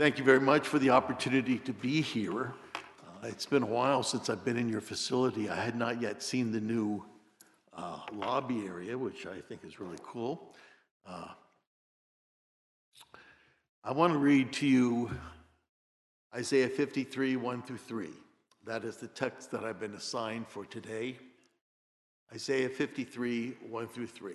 Thank you very much for the opportunity to be here. Uh, It's been a while since I've been in your facility. I had not yet seen the new uh, lobby area, which I think is really cool. Uh, I want to read to you Isaiah 53, 1 through 3. That is the text that I've been assigned for today. Isaiah 53, 1 through 3.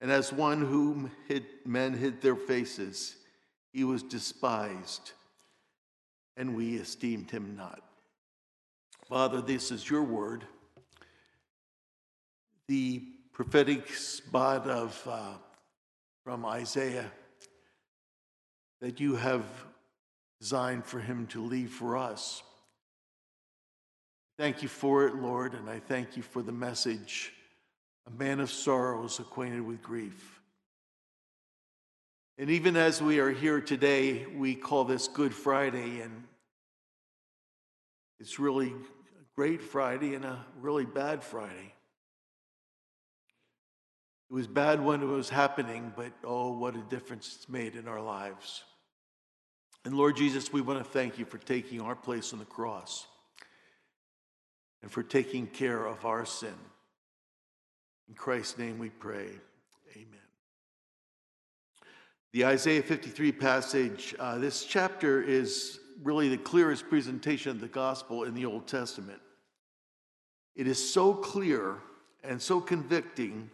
And as one whom hid, men hid their faces, he was despised, and we esteemed him not. Father, this is your word. The prophetic spot of uh, from Isaiah that you have designed for him to leave for us. Thank you for it, Lord, and I thank you for the message a man of sorrows, acquainted with grief. And even as we are here today, we call this Good Friday, and it's really a great Friday and a really bad Friday. It was bad when it was happening, but oh, what a difference it's made in our lives. And Lord Jesus, we want to thank you for taking our place on the cross and for taking care of our sin. In Christ's name we pray. Amen. The Isaiah 53 passage, uh, this chapter is really the clearest presentation of the gospel in the Old Testament. It is so clear and so convicting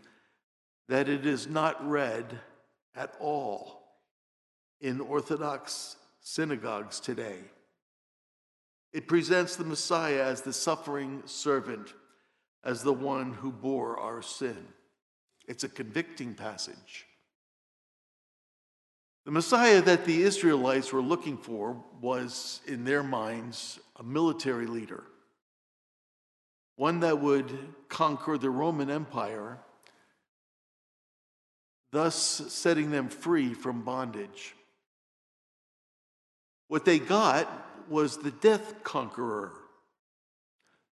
that it is not read at all in Orthodox synagogues today. It presents the Messiah as the suffering servant, as the one who bore our sin. It's a convicting passage. The Messiah that the Israelites were looking for was, in their minds, a military leader, one that would conquer the Roman Empire thus setting them free from bondage. What they got was the death conqueror,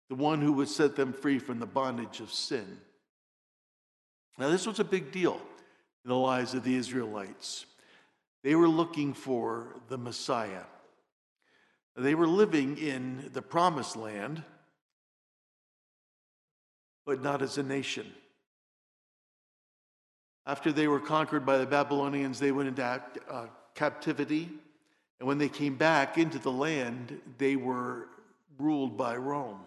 the one who would set them free from the bondage of sin. Now, this was a big deal in the lives of the Israelites. They were looking for the Messiah. They were living in the promised land, but not as a nation. After they were conquered by the Babylonians, they went into uh, captivity. And when they came back into the land, they were ruled by Rome,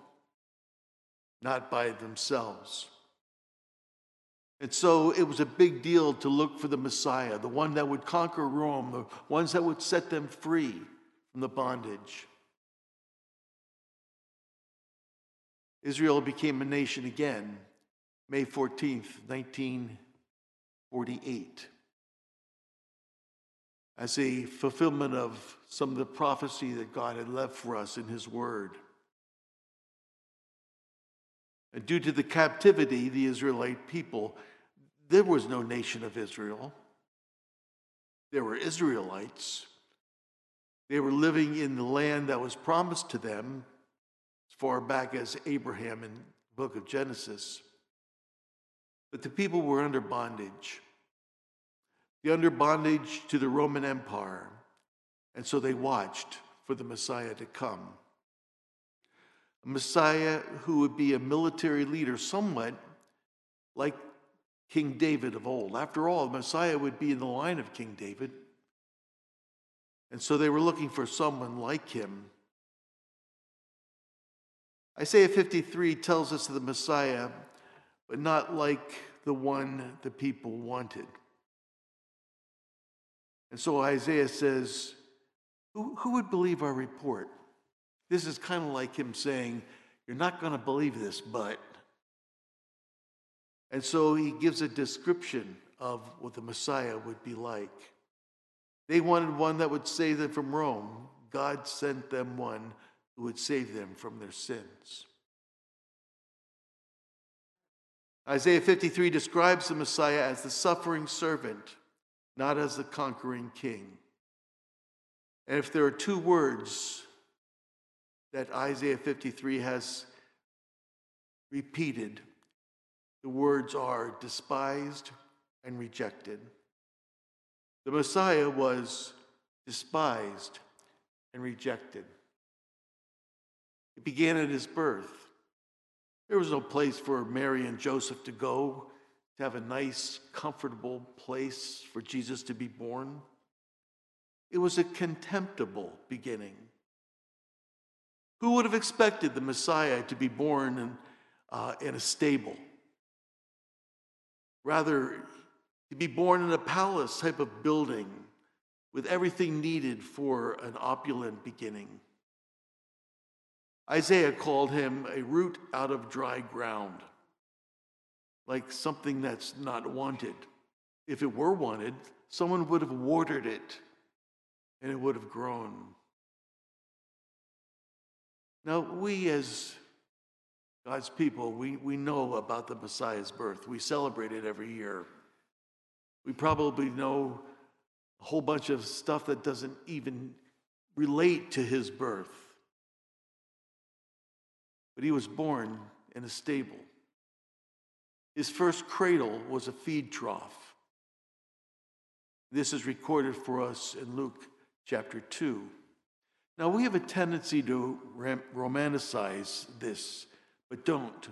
not by themselves. And so it was a big deal to look for the Messiah, the one that would conquer Rome, the ones that would set them free from the bondage. Israel became a nation again, May 14th, 1948. as a fulfillment of some of the prophecy that God had left for us in His Word. Due to the captivity, the Israelite people, there was no nation of Israel. There were Israelites. They were living in the land that was promised to them as far back as Abraham in the book of Genesis. But the people were under bondage. They're under bondage to the Roman Empire. And so they watched for the Messiah to come. A Messiah who would be a military leader, somewhat like King David of old. After all, the Messiah would be in the line of King David. And so they were looking for someone like him. Isaiah 53 tells us of the Messiah but not like the one the people wanted. And so Isaiah says, Who, who would believe our report? This is kind of like him saying, You're not going to believe this, but. And so he gives a description of what the Messiah would be like. They wanted one that would save them from Rome. God sent them one who would save them from their sins. Isaiah 53 describes the Messiah as the suffering servant, not as the conquering king. And if there are two words that Isaiah 53 has repeated, the words are despised and rejected. The Messiah was despised and rejected. It began at his birth. There was no place for Mary and Joseph to go to have a nice, comfortable place for Jesus to be born. It was a contemptible beginning. Who would have expected the Messiah to be born in, uh, in a stable? Rather, to be born in a palace type of building with everything needed for an opulent beginning. Isaiah called him a root out of dry ground, like something that's not wanted. If it were wanted, someone would have watered it and it would have grown. Now, we as God's people, we, we know about the Messiah's birth. We celebrate it every year. We probably know a whole bunch of stuff that doesn't even relate to his birth. But he was born in a stable. His first cradle was a feed trough. This is recorded for us in Luke chapter 2. Now, we have a tendency to romanticize this, but don't.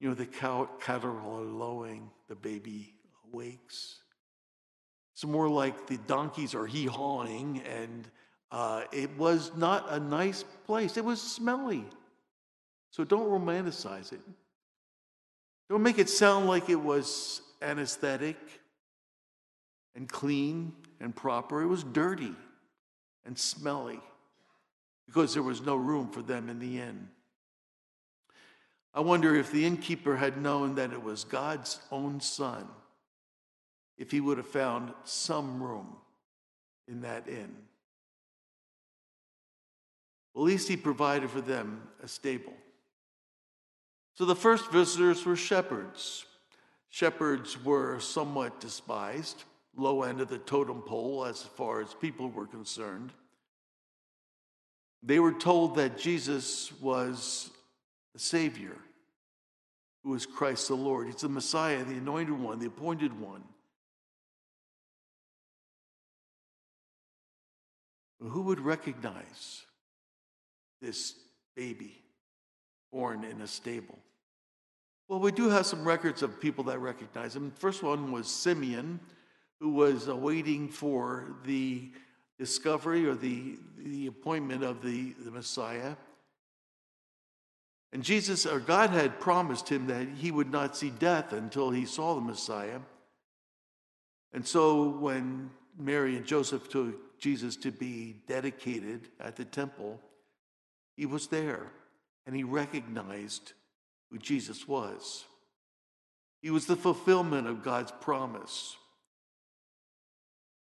You know, the cow, are lowing, the baby awakes. It's more like the donkeys are hee hawing, and uh, it was not a nice place. It was smelly. So don't romanticize it. Don't make it sound like it was anesthetic and clean and proper. It was dirty and smelly because there was no room for them in the inn. I wonder if the innkeeper had known that it was God's own son, if he would have found some room in that inn. At least he provided for them a stable. So the first visitors were shepherds. Shepherds were somewhat despised low end of the totem pole as far as people were concerned. They were told that Jesus was the Savior, who is Christ the Lord. He's the Messiah, the anointed one, the appointed one. Who would recognize this baby born in a stable? Well, we do have some records of people that recognize him. The first one was Simeon, who was uh, awaiting for the discovery or the, the appointment of the, the Messiah. And Jesus, or God had promised him that he would not see death until he saw the Messiah. And so when Mary and Joseph took Jesus to be dedicated at the temple, he was there and he recognized who Jesus was. He was the fulfillment of God's promise.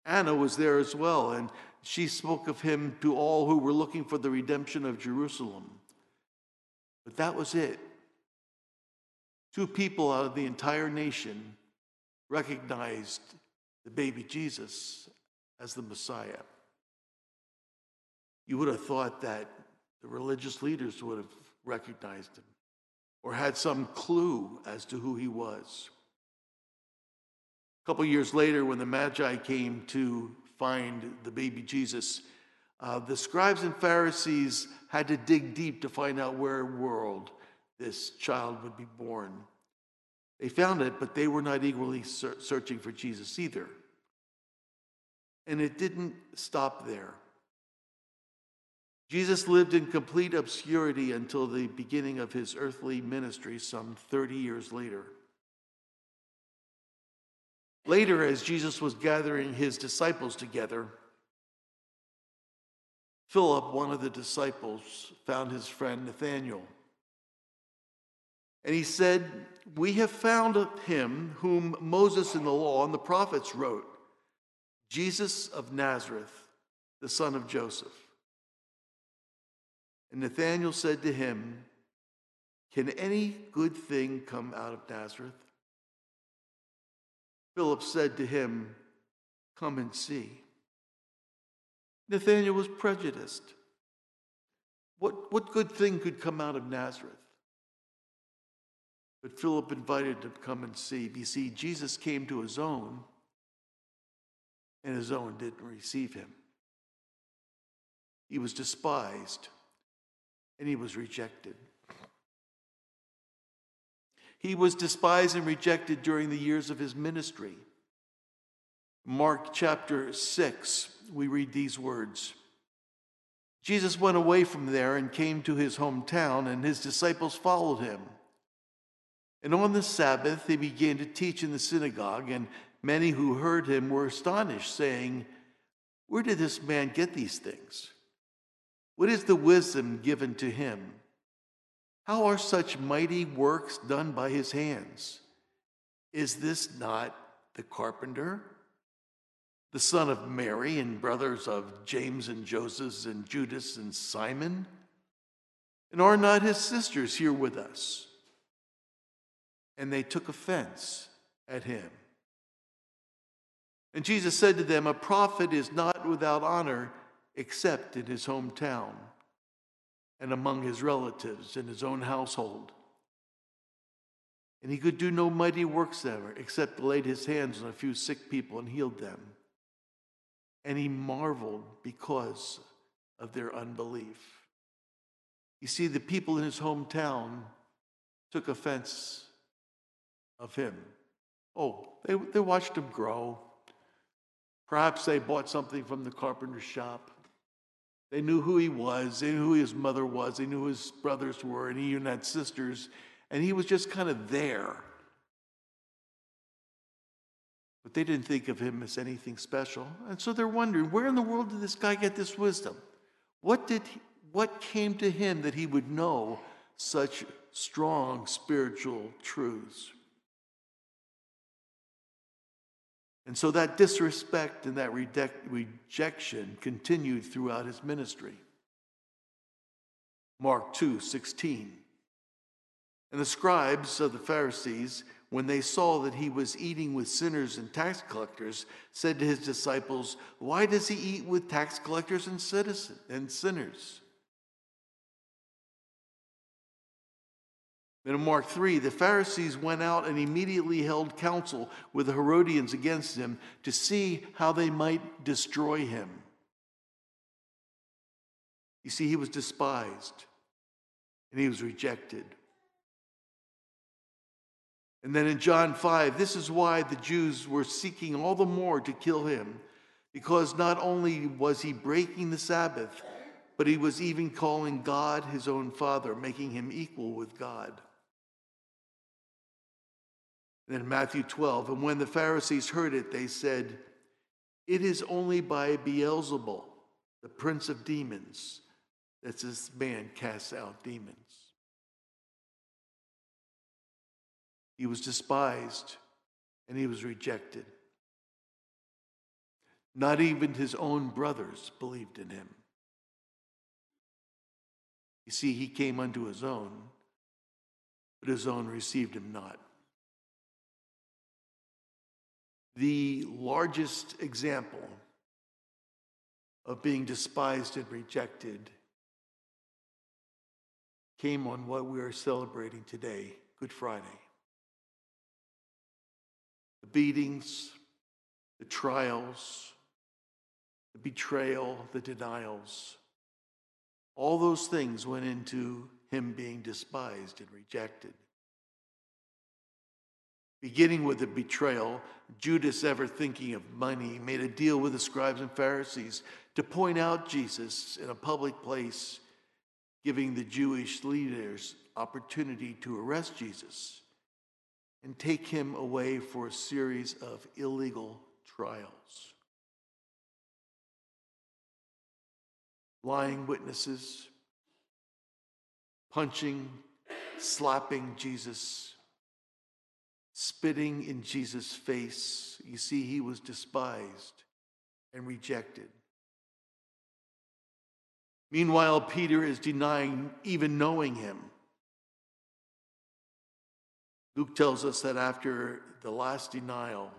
Anna was there as well, and she spoke of him to all who were looking for the redemption of Jerusalem. But that was it. Two people out of the entire nation recognized the baby Jesus as the Messiah. You would have thought that the religious leaders would have recognized him or had some clue as to who he was. A couple years later, when the Magi came to find the baby Jesus, uh, the scribes and Pharisees had to dig deep to find out where in the world this child would be born. They found it, but they were not eagerly ser- searching for Jesus either. And it didn't stop there. Jesus lived in complete obscurity until the beginning of his earthly ministry some 30 years later. Later, as Jesus was gathering his disciples together, Philip, one of the disciples, found his friend Nathanael. And he said, We have found him whom Moses in the law and the prophets wrote, Jesus of Nazareth, the son of Joseph. And Nathanael said to him, Can any good thing come out of Nazareth? Philip said to him, Come and see. Nathanael was prejudiced. What, what good thing could come out of Nazareth? But Philip invited him to come and see. You see, Jesus came to his own, and his own didn't receive him. He was despised, and he was rejected. He was despised and rejected during the years of his ministry. Mark chapter 6, we read these words Jesus went away from there and came to his hometown, and his disciples followed him. And on the Sabbath, he began to teach in the synagogue, and many who heard him were astonished, saying, Where did this man get these things? What is the wisdom given to him? How are such mighty works done by his hands? Is this not the carpenter, the son of Mary, and brothers of James and Joseph and Judas and Simon? And are not his sisters here with us? and they took offense at him. And Jesus said to them, A prophet is not without honor except in his hometown and among his relatives in his own household. And he could do no mighty works ever, except laid his hands on a few sick people and healed them. And he marveled because of their unbelief. You see, the people in his hometown took offense of him. Oh, they, they watched him grow. Perhaps they bought something from the carpenter's shop. They knew who he was, they knew who his mother was, they knew who his brothers were, and he even had sisters, and he was just kind of there. But they didn't think of him as anything special. And so they're wondering where in the world did this guy get this wisdom? What, did he, what came to him that he would know such strong spiritual truths? And so that disrespect and that rejection continued throughout his ministry. Mark 2 16. And the scribes of the Pharisees, when they saw that he was eating with sinners and tax collectors, said to his disciples, Why does he eat with tax collectors and, citizens, and sinners? In Mark 3, the Pharisees went out and immediately held counsel with the Herodians against him to see how they might destroy him. You see, he was despised and he was rejected. And then in John 5, this is why the Jews were seeking all the more to kill him, because not only was he breaking the Sabbath, but he was even calling God his own Father, making him equal with God. Then Matthew 12, and when the Pharisees heard it, they said, It is only by Beelzebul, the prince of demons, that this man casts out demons. He was despised and he was rejected. Not even his own brothers believed in him. You see, he came unto his own, but his own received him not. The largest example of being despised and rejected came on what we are celebrating today, Good Friday. The beatings, the trials, the betrayal, the denials, all those things went into him being despised and rejected. Beginning with the betrayal, Judas, ever thinking of money, made a deal with the scribes and Pharisees to point out Jesus in a public place, giving the Jewish leaders opportunity to arrest Jesus and take him away for a series of illegal trials. Lying witnesses, punching, slapping Jesus, spitting in Jesus' face. You see, he was despised and rejected. Meanwhile, Peter is denying even knowing him. Luke tells us that after the last denial,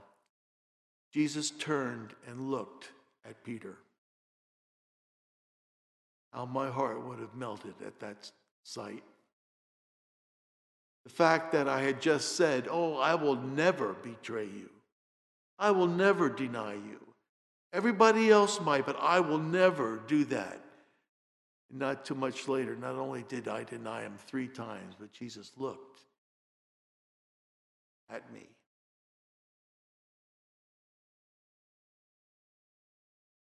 Jesus turned and looked at Peter. How my heart would have melted at that sight. The fact that I had just said, Oh, I will never betray you, I will never deny you. Everybody else might, but I will never do that. Not too much later, not only did I deny him three times, but Jesus looked at me.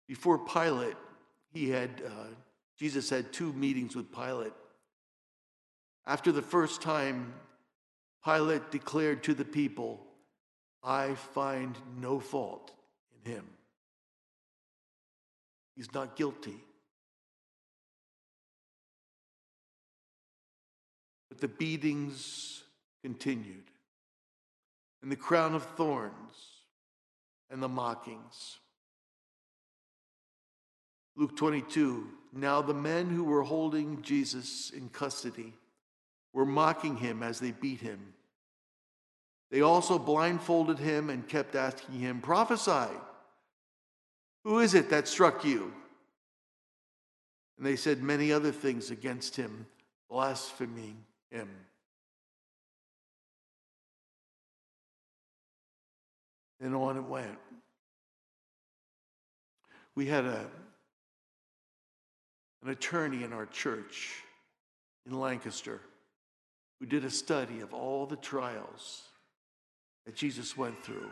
Before Pilate, he had, uh, Jesus had two meetings with Pilate. After the first time, Pilate declared to the people, I find no fault in him. He's not guilty. But the beatings continued, and the crown of thorns, and the mockings. Luke 22 Now the men who were holding Jesus in custody were mocking him as they beat him. They also blindfolded him and kept asking him, Prophesy, who is it that struck you? And they said many other things against him, blaspheming him. And on it went. We had a an attorney in our church in Lancaster who did a study of all the trials that Jesus went through.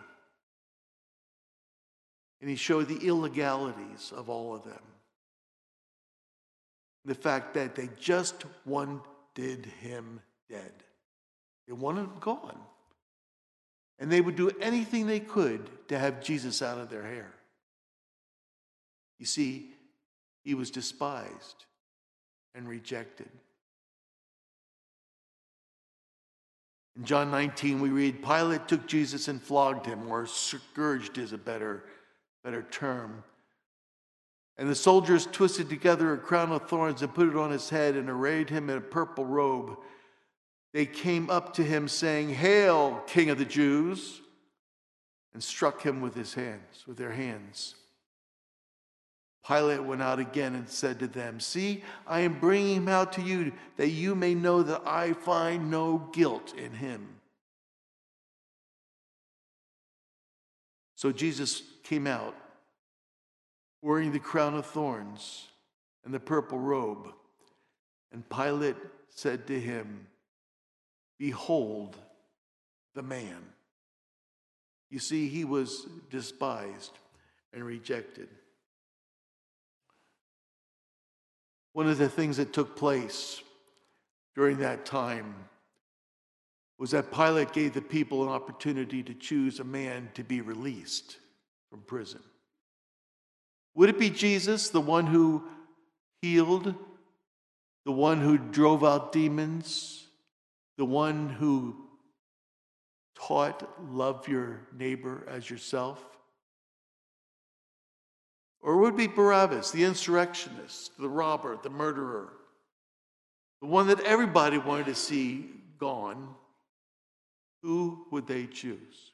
And he showed the illegalities of all of them. The fact that they just wanted him dead, they wanted him gone. And they would do anything they could to have Jesus out of their hair. You see, he was despised and rejected. In John 19, we read Pilate took Jesus and flogged him, or scourged is a better, better term. And the soldiers twisted together a crown of thorns and put it on his head and arrayed him in a purple robe. They came up to him, saying, Hail, King of the Jews! and struck him with his hands, with their hands. Pilate went out again and said to them, See, I am bringing him out to you that you may know that I find no guilt in him. So Jesus came out wearing the crown of thorns and the purple robe. And Pilate said to him, Behold the man. You see, he was despised and rejected. One of the things that took place during that time was that Pilate gave the people an opportunity to choose a man to be released from prison. Would it be Jesus, the one who healed, the one who drove out demons, the one who taught love your neighbor as yourself? Or would be Barabbas, the insurrectionist, the robber, the murderer, the one that everybody wanted to see gone? Who would they choose?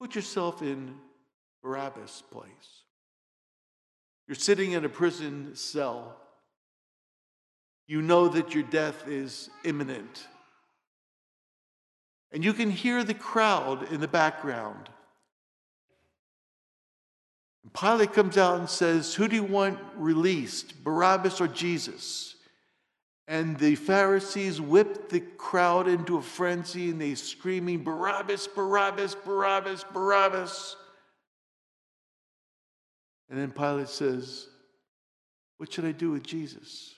Put yourself in Barabbas' place. You're sitting in a prison cell. You know that your death is imminent. And you can hear the crowd in the background Pilate comes out and says, Who do you want released, Barabbas or Jesus? And the Pharisees whip the crowd into a frenzy and they screaming, Barabbas, Barabbas, Barabbas, Barabbas. And then Pilate says, What should I do with Jesus?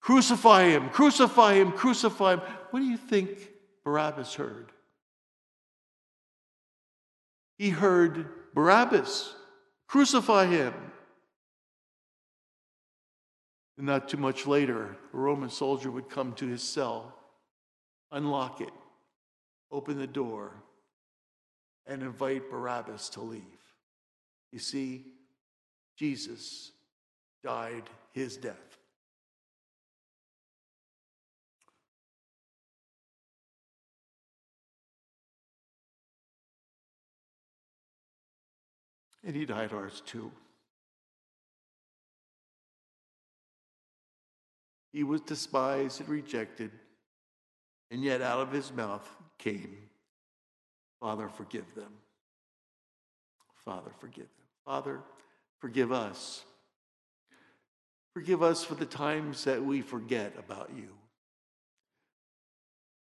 Crucify him, crucify him, crucify him. What do you think Barabbas heard? He heard Barabbas, crucify him. And not too much later, a Roman soldier would come to his cell, unlock it, open the door, and invite Barabbas to leave. You see, Jesus died his death. And he died ours too. He was despised and rejected, and yet out of his mouth came, Father, forgive them. Father, forgive them. Father, forgive us. Forgive us for the times that we forget about you,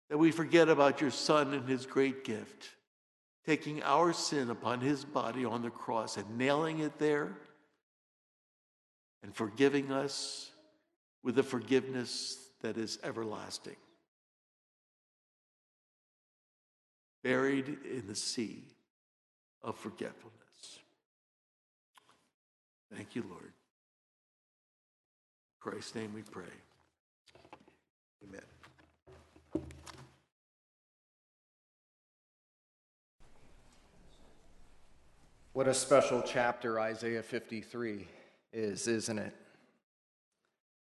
that we forget about your Son and his great gift, taking our sin upon his body on the cross and nailing it there and forgiving us with a forgiveness that is everlasting. Buried in the sea of forgetfulness. Thank you, Lord. In Christ's name we pray. Amen. What a special chapter Isaiah 53 is, isn't it?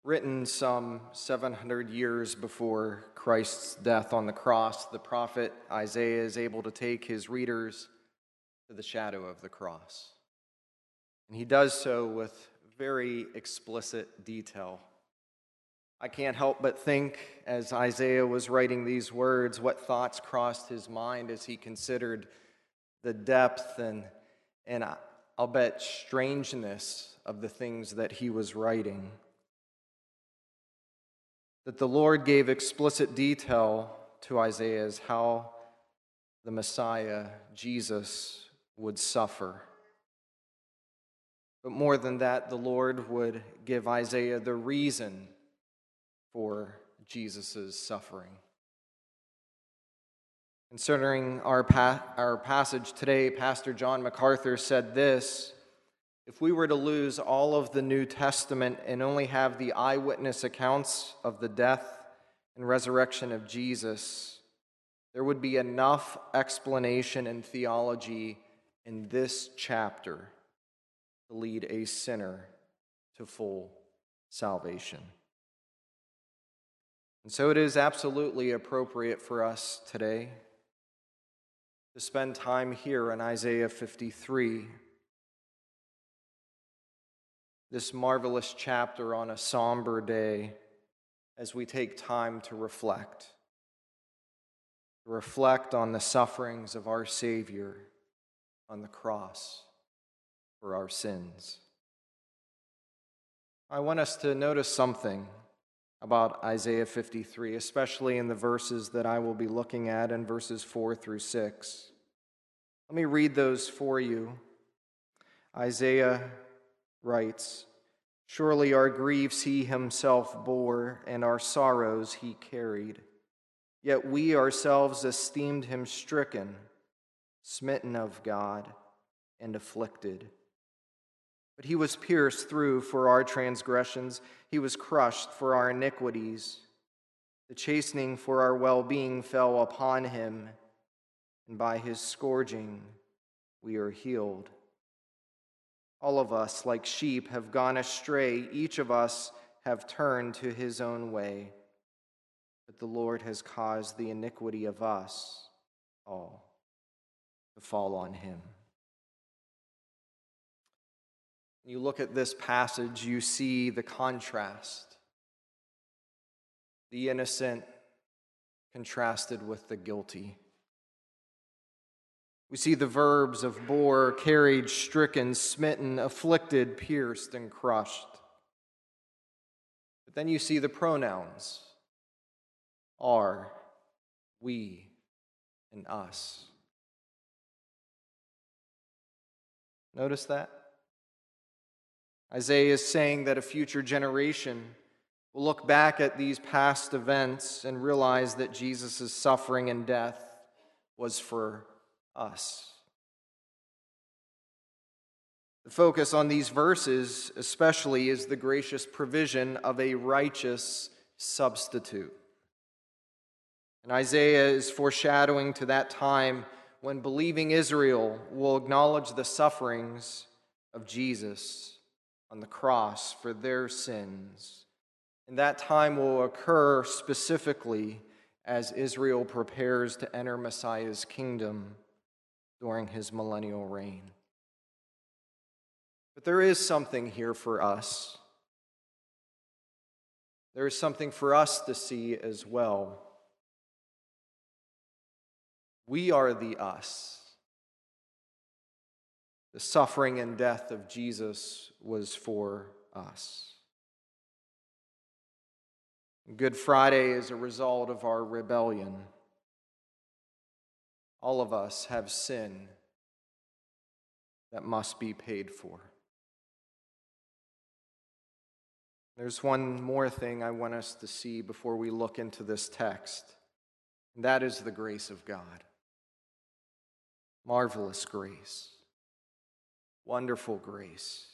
Written some 700 years before Christ's death on the cross, the prophet Isaiah is able to take his readers to the shadow of the cross. And he does so with very explicit detail. I can't help but think, as Isaiah was writing these words, what thoughts crossed his mind as he considered the depth and, and I'll bet strangeness of the things that he was writing that the Lord gave explicit detail to Isaiah as how the Messiah, Jesus, would suffer. But more than that, the Lord would give Isaiah the reason for Jesus' suffering. Concerning our, pa- our passage today, Pastor John MacArthur said this if we were to lose all of the New Testament and only have the eyewitness accounts of the death and resurrection of Jesus, there would be enough explanation and theology in this chapter to lead a sinner to full salvation. And so it is absolutely appropriate for us today to spend time here in Isaiah 53 this marvelous chapter on a somber day as we take time to reflect. To reflect on the sufferings of our Savior on the cross for our sins. I want us to notice something about Isaiah 53, especially in the verses that I will be looking at in verses 4 through 6. Let me read those for you. Isaiah writes Surely our griefs he himself bore, and our sorrows he carried. Yet we ourselves esteemed him stricken, smitten of God, and afflicted. But he was pierced through for our transgressions, he was crushed for our iniquities. The chastening for our well being fell upon him, and by his scourging we are healed. All of us, like sheep, have gone astray. Each of us have turned to his own way. But the Lord has caused the iniquity of us all to fall on him. You look at this passage, you see the contrast. The innocent contrasted with the guilty. We see the verbs of bore, carried, stricken, smitten, afflicted, pierced, and crushed. But then you see the pronouns are, we, and us. Notice that? Isaiah is saying that a future generation will look back at these past events and realize that Jesus' suffering and death was for us. The focus on these verses, especially, is the gracious provision of a righteous substitute. And Isaiah is foreshadowing to that time when believing Israel will acknowledge the sufferings of Jesus on the cross for their sins. And that time will occur specifically as Israel prepares to enter Messiah's kingdom during his millennial reign. But there is something here for us. There is something for us to see as well. We are the us. The suffering and death of Jesus was for us. Good Friday is a result of our rebellion. All of us have sin that must be paid for. There's one more thing I want us to see before we look into this text, and that is the grace of God. Marvelous grace, wonderful grace.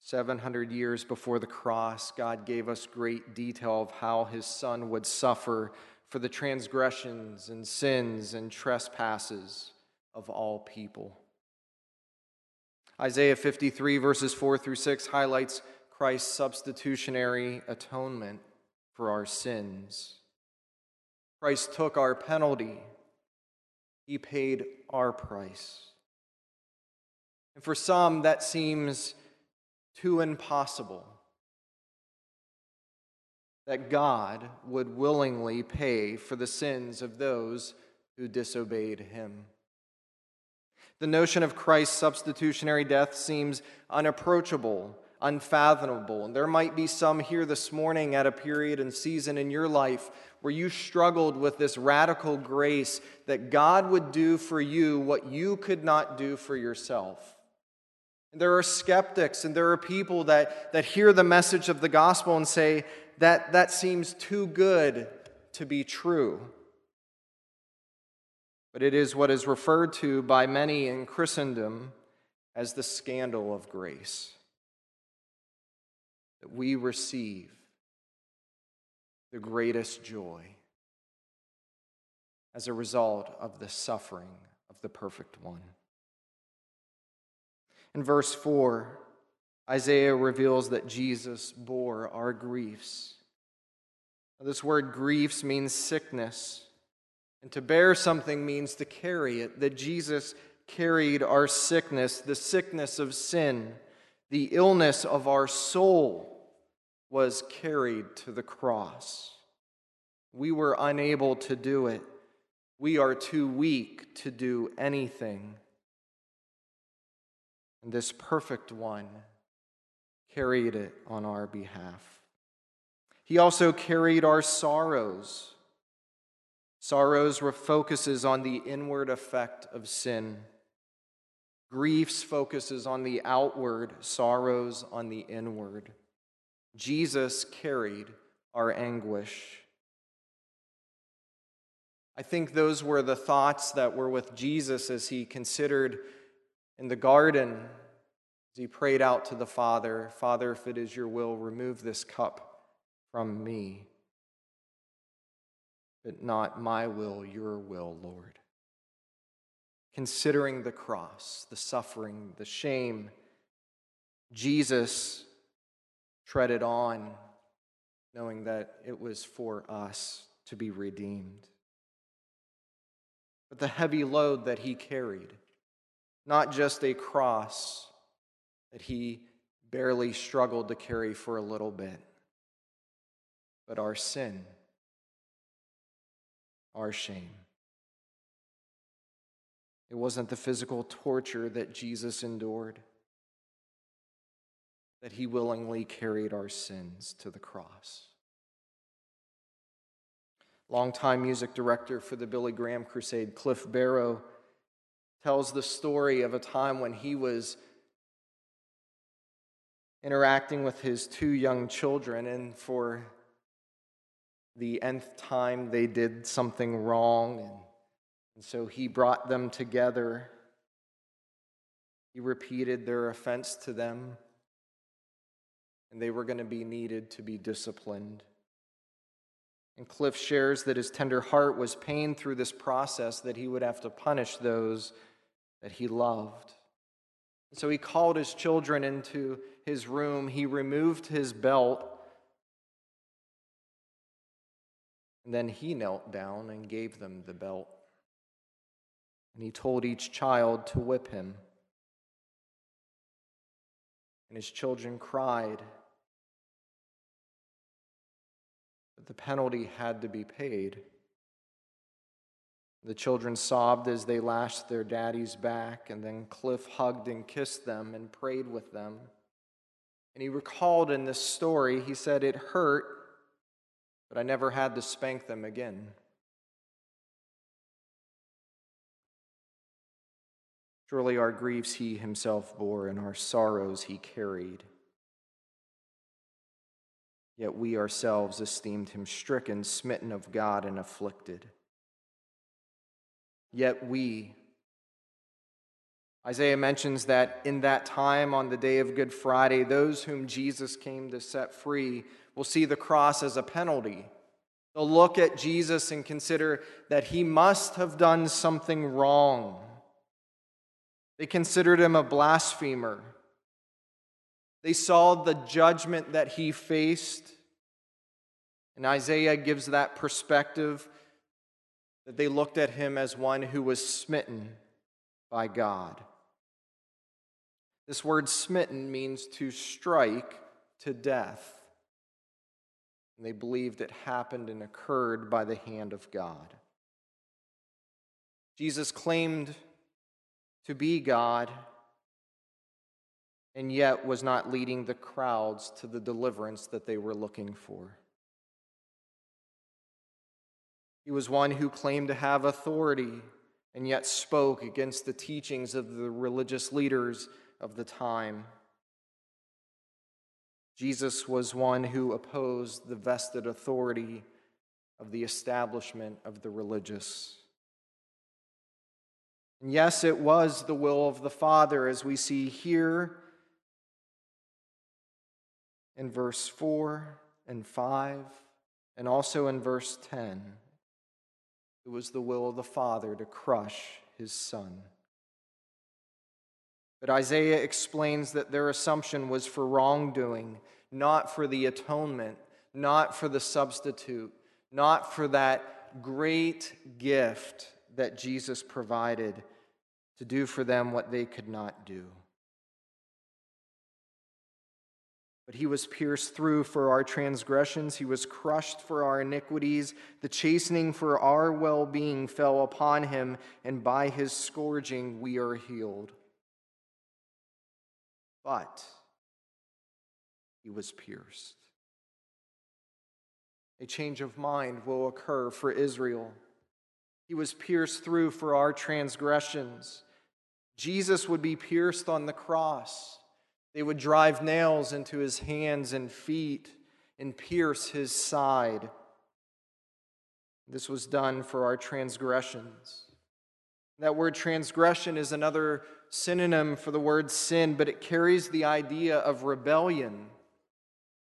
700 years before the cross, God gave us great detail of how his son would suffer for the transgressions and sins and trespasses of all people. Isaiah 53, verses 4 through 6, highlights Christ's substitutionary atonement for our sins. Christ took our penalty, He paid our price. And for some, that seems too impossible that God would willingly pay for the sins of those who disobeyed him. The notion of Christ's substitutionary death seems unapproachable, unfathomable. And there might be some here this morning at a period and season in your life where you struggled with this radical grace that God would do for you what you could not do for yourself. And there are skeptics and there are people that, that hear the message of the gospel and say, that, that seems too good to be true. But it is what is referred to by many in Christendom as the scandal of grace. That we receive the greatest joy as a result of the suffering of the perfect one. In verse 4, Isaiah reveals that Jesus bore our griefs. This word griefs means sickness, and to bear something means to carry it. That Jesus carried our sickness, the sickness of sin, the illness of our soul was carried to the cross. We were unable to do it. We are too weak to do anything. And this perfect one carried it on our behalf. He also carried our sorrows. Sorrows focuses on the inward effect of sin. Griefs focuses on the outward, sorrows on the inward. Jesus carried our anguish. I think those were the thoughts that were with Jesus as he considered in the garden, as he prayed out to the Father, Father, if it is your will, remove this cup from me. But not my will, your will, Lord. Considering the cross, the suffering, the shame, Jesus treaded on, knowing that it was for us to be redeemed. But the heavy load that he carried, not just a cross that he barely struggled to carry for a little bit, but our sin, our shame. It wasn't the physical torture that Jesus endured, that he willingly carried our sins to the cross. Longtime music director for the Billy Graham Crusade, Cliff Barrow, tells the story of a time when he was interacting with his two young children, and for the nth time they did something wrong, and, so he brought them together He repeated their offense to them, and they were going to be needed to be disciplined. And Cliff shares that his tender heart was pained through this process that he would have to punish those that he loved. So he called his children into his room. He removed his belt. And then he knelt down and gave them the belt. And he told each child to whip him. And his children cried but the penalty had to be paid. The children sobbed as they lashed their daddy's back, and then Cliff hugged and kissed them and prayed with them. And he recalled in this story, he said, It hurt, but I never had to spank them again. Surely our griefs he himself bore, and our sorrows he carried. Yet we ourselves esteemed him stricken, smitten of God, and afflicted. Yet we, Isaiah mentions that in that time on the day of Good Friday, those whom Jesus came to set free will see the cross as a penalty. They'll look at Jesus and consider that he must have done something wrong. They considered him a blasphemer. They saw the judgment that he faced. And Isaiah gives that perspective that they looked at him as one who was smitten by God. This word smitten means to strike to death. And they believed it happened and occurred by the hand of God. Jesus claimed to be God and yet was not leading the crowds to the deliverance that they were looking for. He was one who claimed to have authority and yet spoke against the teachings of the religious leaders of the time. Jesus was one who opposed the vested authority of the establishment of the religious. And yes, it was the will of the Father, as we see here in verse 4 and 5, and also in verse 10. It was the will of the Father to crush his Son. But Isaiah explains that their assumption was for wrongdoing, not for the atonement, not for the substitute, not for that great gift that Jesus provided to do for them what they could not do. But he was pierced through for our transgressions, he was crushed for our iniquities. The chastening for our well being fell upon him, and by his scourging we are healed. But he was pierced. A change of mind will occur for Israel. He was pierced through for our transgressions. Jesus would be pierced on the cross. They would drive nails into his hands and feet and pierce his side. This was done for our transgressions. That word transgression is another synonym for the word sin, but it carries the idea of rebellion.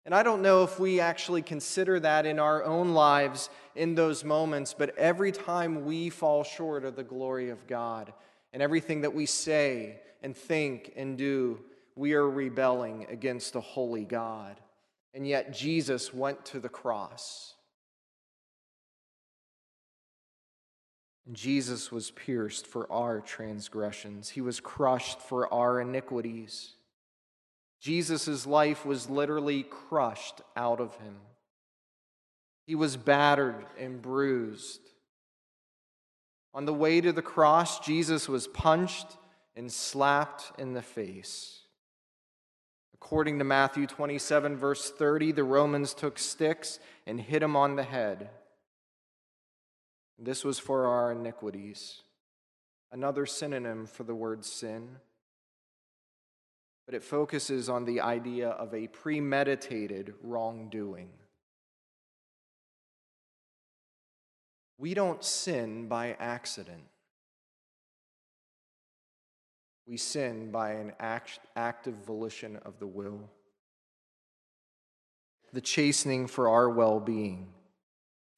And I don't know if we actually consider that in our own lives in those moments, but every time we fall short of the glory of God and everything that we say and think and do, we are rebelling against a holy God. And yet Jesus went to the cross. Jesus was pierced for our transgressions, he was crushed for our iniquities. Jesus' life was literally crushed out of him. He was battered and bruised. On the way to the cross, Jesus was punched and slapped in the face. According to Matthew 27, verse 30, the Romans took sticks and hit him on the head. This was for our iniquities, another synonym for the word sin. But it focuses on the idea of a premeditated wrongdoing. We don't sin by accident. We sin by an act, active volition of the will. The chastening for our well being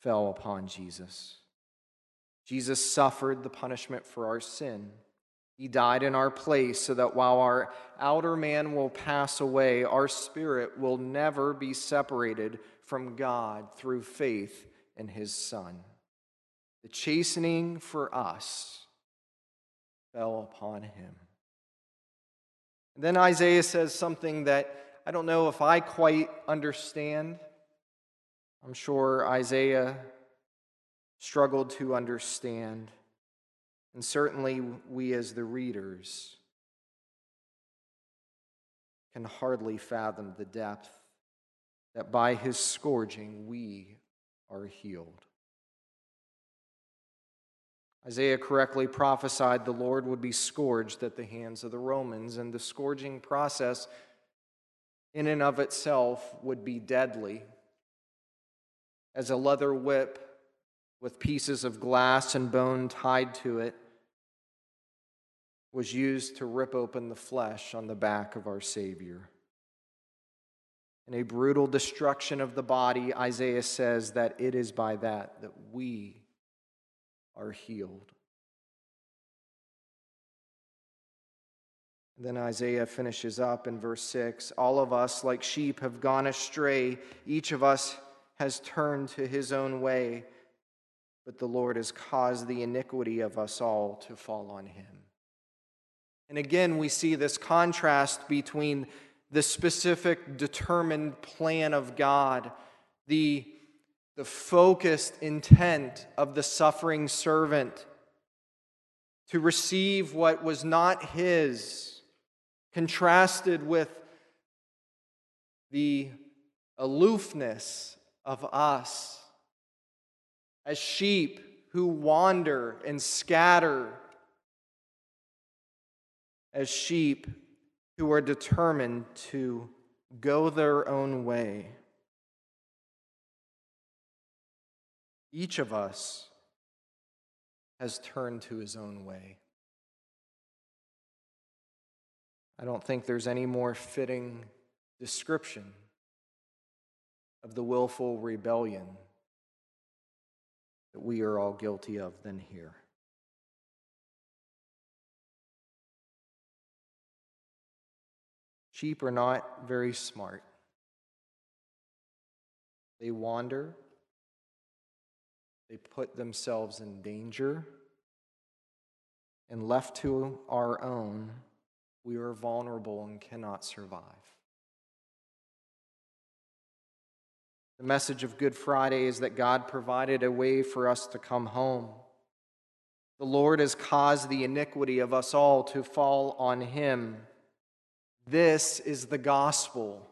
fell upon Jesus. Jesus suffered the punishment for our sin. He died in our place so that while our outer man will pass away, our spirit will never be separated from God through faith in his Son. The chastening for us fell upon him. And then Isaiah says something that I don't know if I quite understand. I'm sure Isaiah struggled to understand. And certainly we, as the readers, can hardly fathom the depth that by his scourging we are healed. Isaiah correctly prophesied the Lord would be scourged at the hands of the Romans, and the scourging process, in and of itself, would be deadly. As a leather whip with pieces of glass and bone tied to it was used to rip open the flesh on the back of our Savior. In a brutal destruction of the body, Isaiah says that it is by that that we are healed. Then Isaiah finishes up in verse 6 All of us, like sheep, have gone astray. Each of us has turned to his own way, but the Lord has caused the iniquity of us all to fall on him. And again, we see this contrast between the specific, determined plan of God, the the focused intent of the suffering servant to receive what was not his, contrasted with the aloofness of us as sheep who wander and scatter, as sheep who are determined to go their own way. Each of us has turned to his own way. I don't think there's any more fitting description of the willful rebellion that we are all guilty of than here. Sheep are not very smart. They wander they put themselves in danger. And left to our own, we are vulnerable and cannot survive. The message of Good Friday is that God provided a way for us to come home. The Lord has caused the iniquity of us all to fall on him. This is the gospel.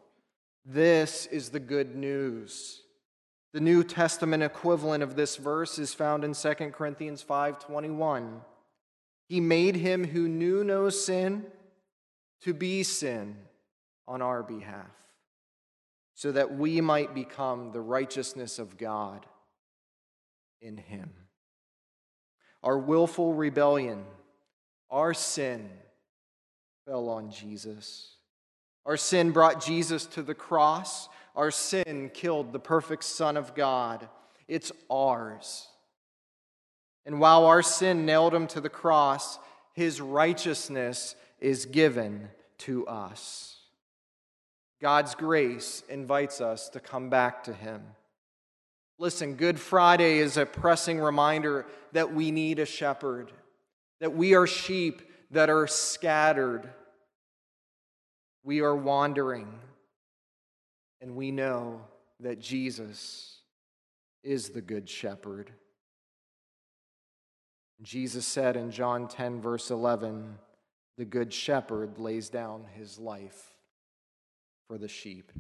This is the good news. The New Testament equivalent of this verse is found in 2 Corinthians 5:21. He made him who knew no sin to be sin on our behalf, so that we might become the righteousness of God in him. Our willful rebellion, our sin fell on Jesus. Our sin brought Jesus to the cross our sin killed the perfect Son of God. It's ours. And while our sin nailed him to the cross, his righteousness is given to us. God's grace invites us to come back to him. Listen, Good Friday is a pressing reminder that we need a shepherd, that we are sheep that are scattered. We are wandering. And we know that Jesus is the Good Shepherd. Jesus said in John 10, verse 11, the Good Shepherd lays down his life for the sheep.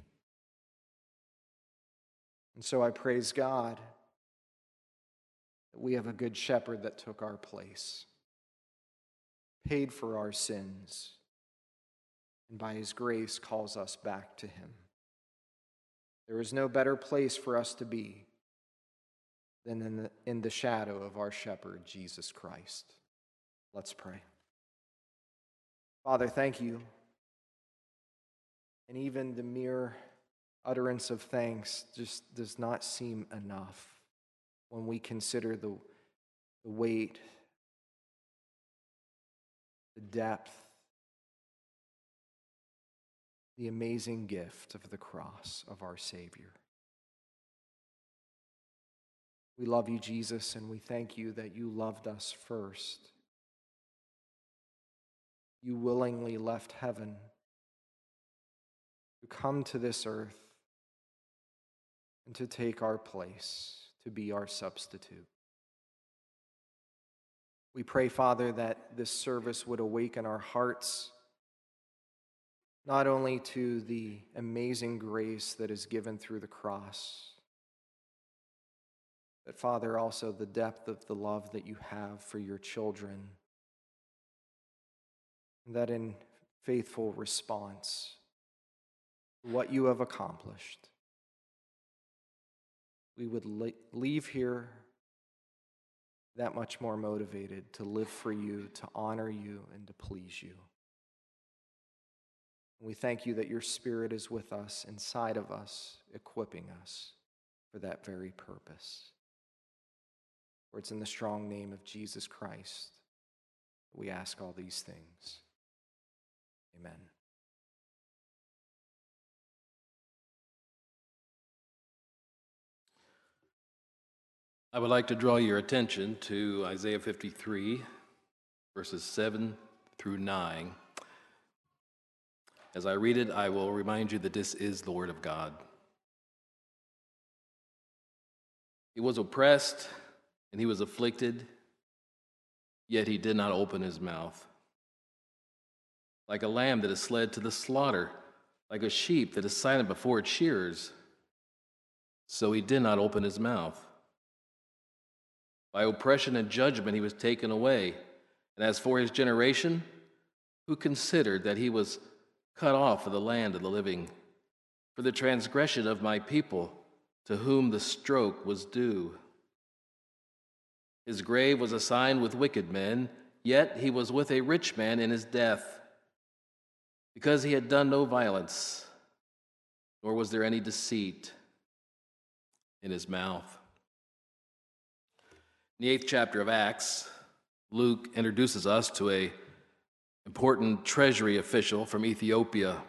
And so I praise God that we have a Good Shepherd that took our place, paid for our sins, and by his grace calls us back to him. There is no better place for us to be than in the, in the shadow of our shepherd, Jesus Christ. Let's pray. Father, thank you. And even the mere utterance of thanks just does not seem enough when we consider the, the weight, the depth, the amazing gift of the cross of our Savior. We love you, Jesus, and we thank you that you loved us first. You willingly left heaven to come to this earth and to take our place, to be our substitute. We pray, Father, that this service would awaken our hearts not only to the amazing grace that is given through the cross, but Father, also the depth of the love that you have for your children. That in faithful response, what you have accomplished, we would leave here that much more motivated to live for you, to honor you, and to please you. We thank you that your Spirit is with us, inside of us, equipping us for that very purpose. For it's in the strong name of Jesus Christ that we ask all these things. Amen. I would like to draw your attention to Isaiah 53, verses 7 through 9. As I read it, I will remind you that this is the Word of God. He was oppressed and he was afflicted, yet he did not open his mouth. Like a lamb that is led to the slaughter, like a sheep that is silent before its shearers, so he did not open his mouth. By oppression and judgment he was taken away. And as for his generation, who considered that he was cut off of the land of the living, for the transgression of my people, to whom the stroke was due. His grave was assigned with wicked men, yet he was with a rich man in his death, because he had done no violence, nor was there any deceit in his mouth. In the eighth chapter of Acts, Luke introduces us to a important treasury official from Ethiopia.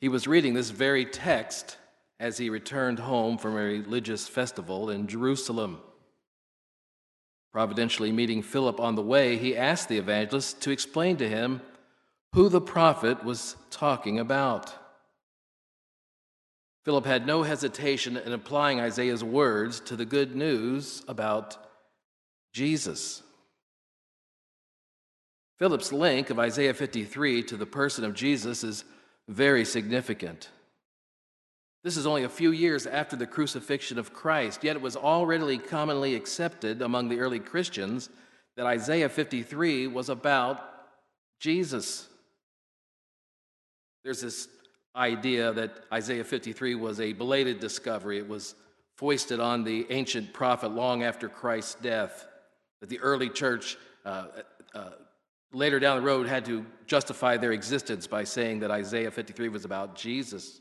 He was reading this very text as he returned home from a religious festival in Jerusalem. Providentially meeting Philip on the way, he asked the evangelist to explain to him who the prophet was talking about. Philip had no hesitation in applying Isaiah's words to the good news about Jesus. Philip's link of Isaiah 53 to the person of Jesus is very significant. This is only a few years after the crucifixion of Christ, yet it was already commonly accepted among the early Christians that Isaiah 53 was about Jesus. There's this idea that Isaiah 53 was a belated discovery. It was foisted on the ancient prophet long after Christ's death, that the early church uh, uh, later down the road had to justify their existence by saying that Isaiah 53 was about Jesus.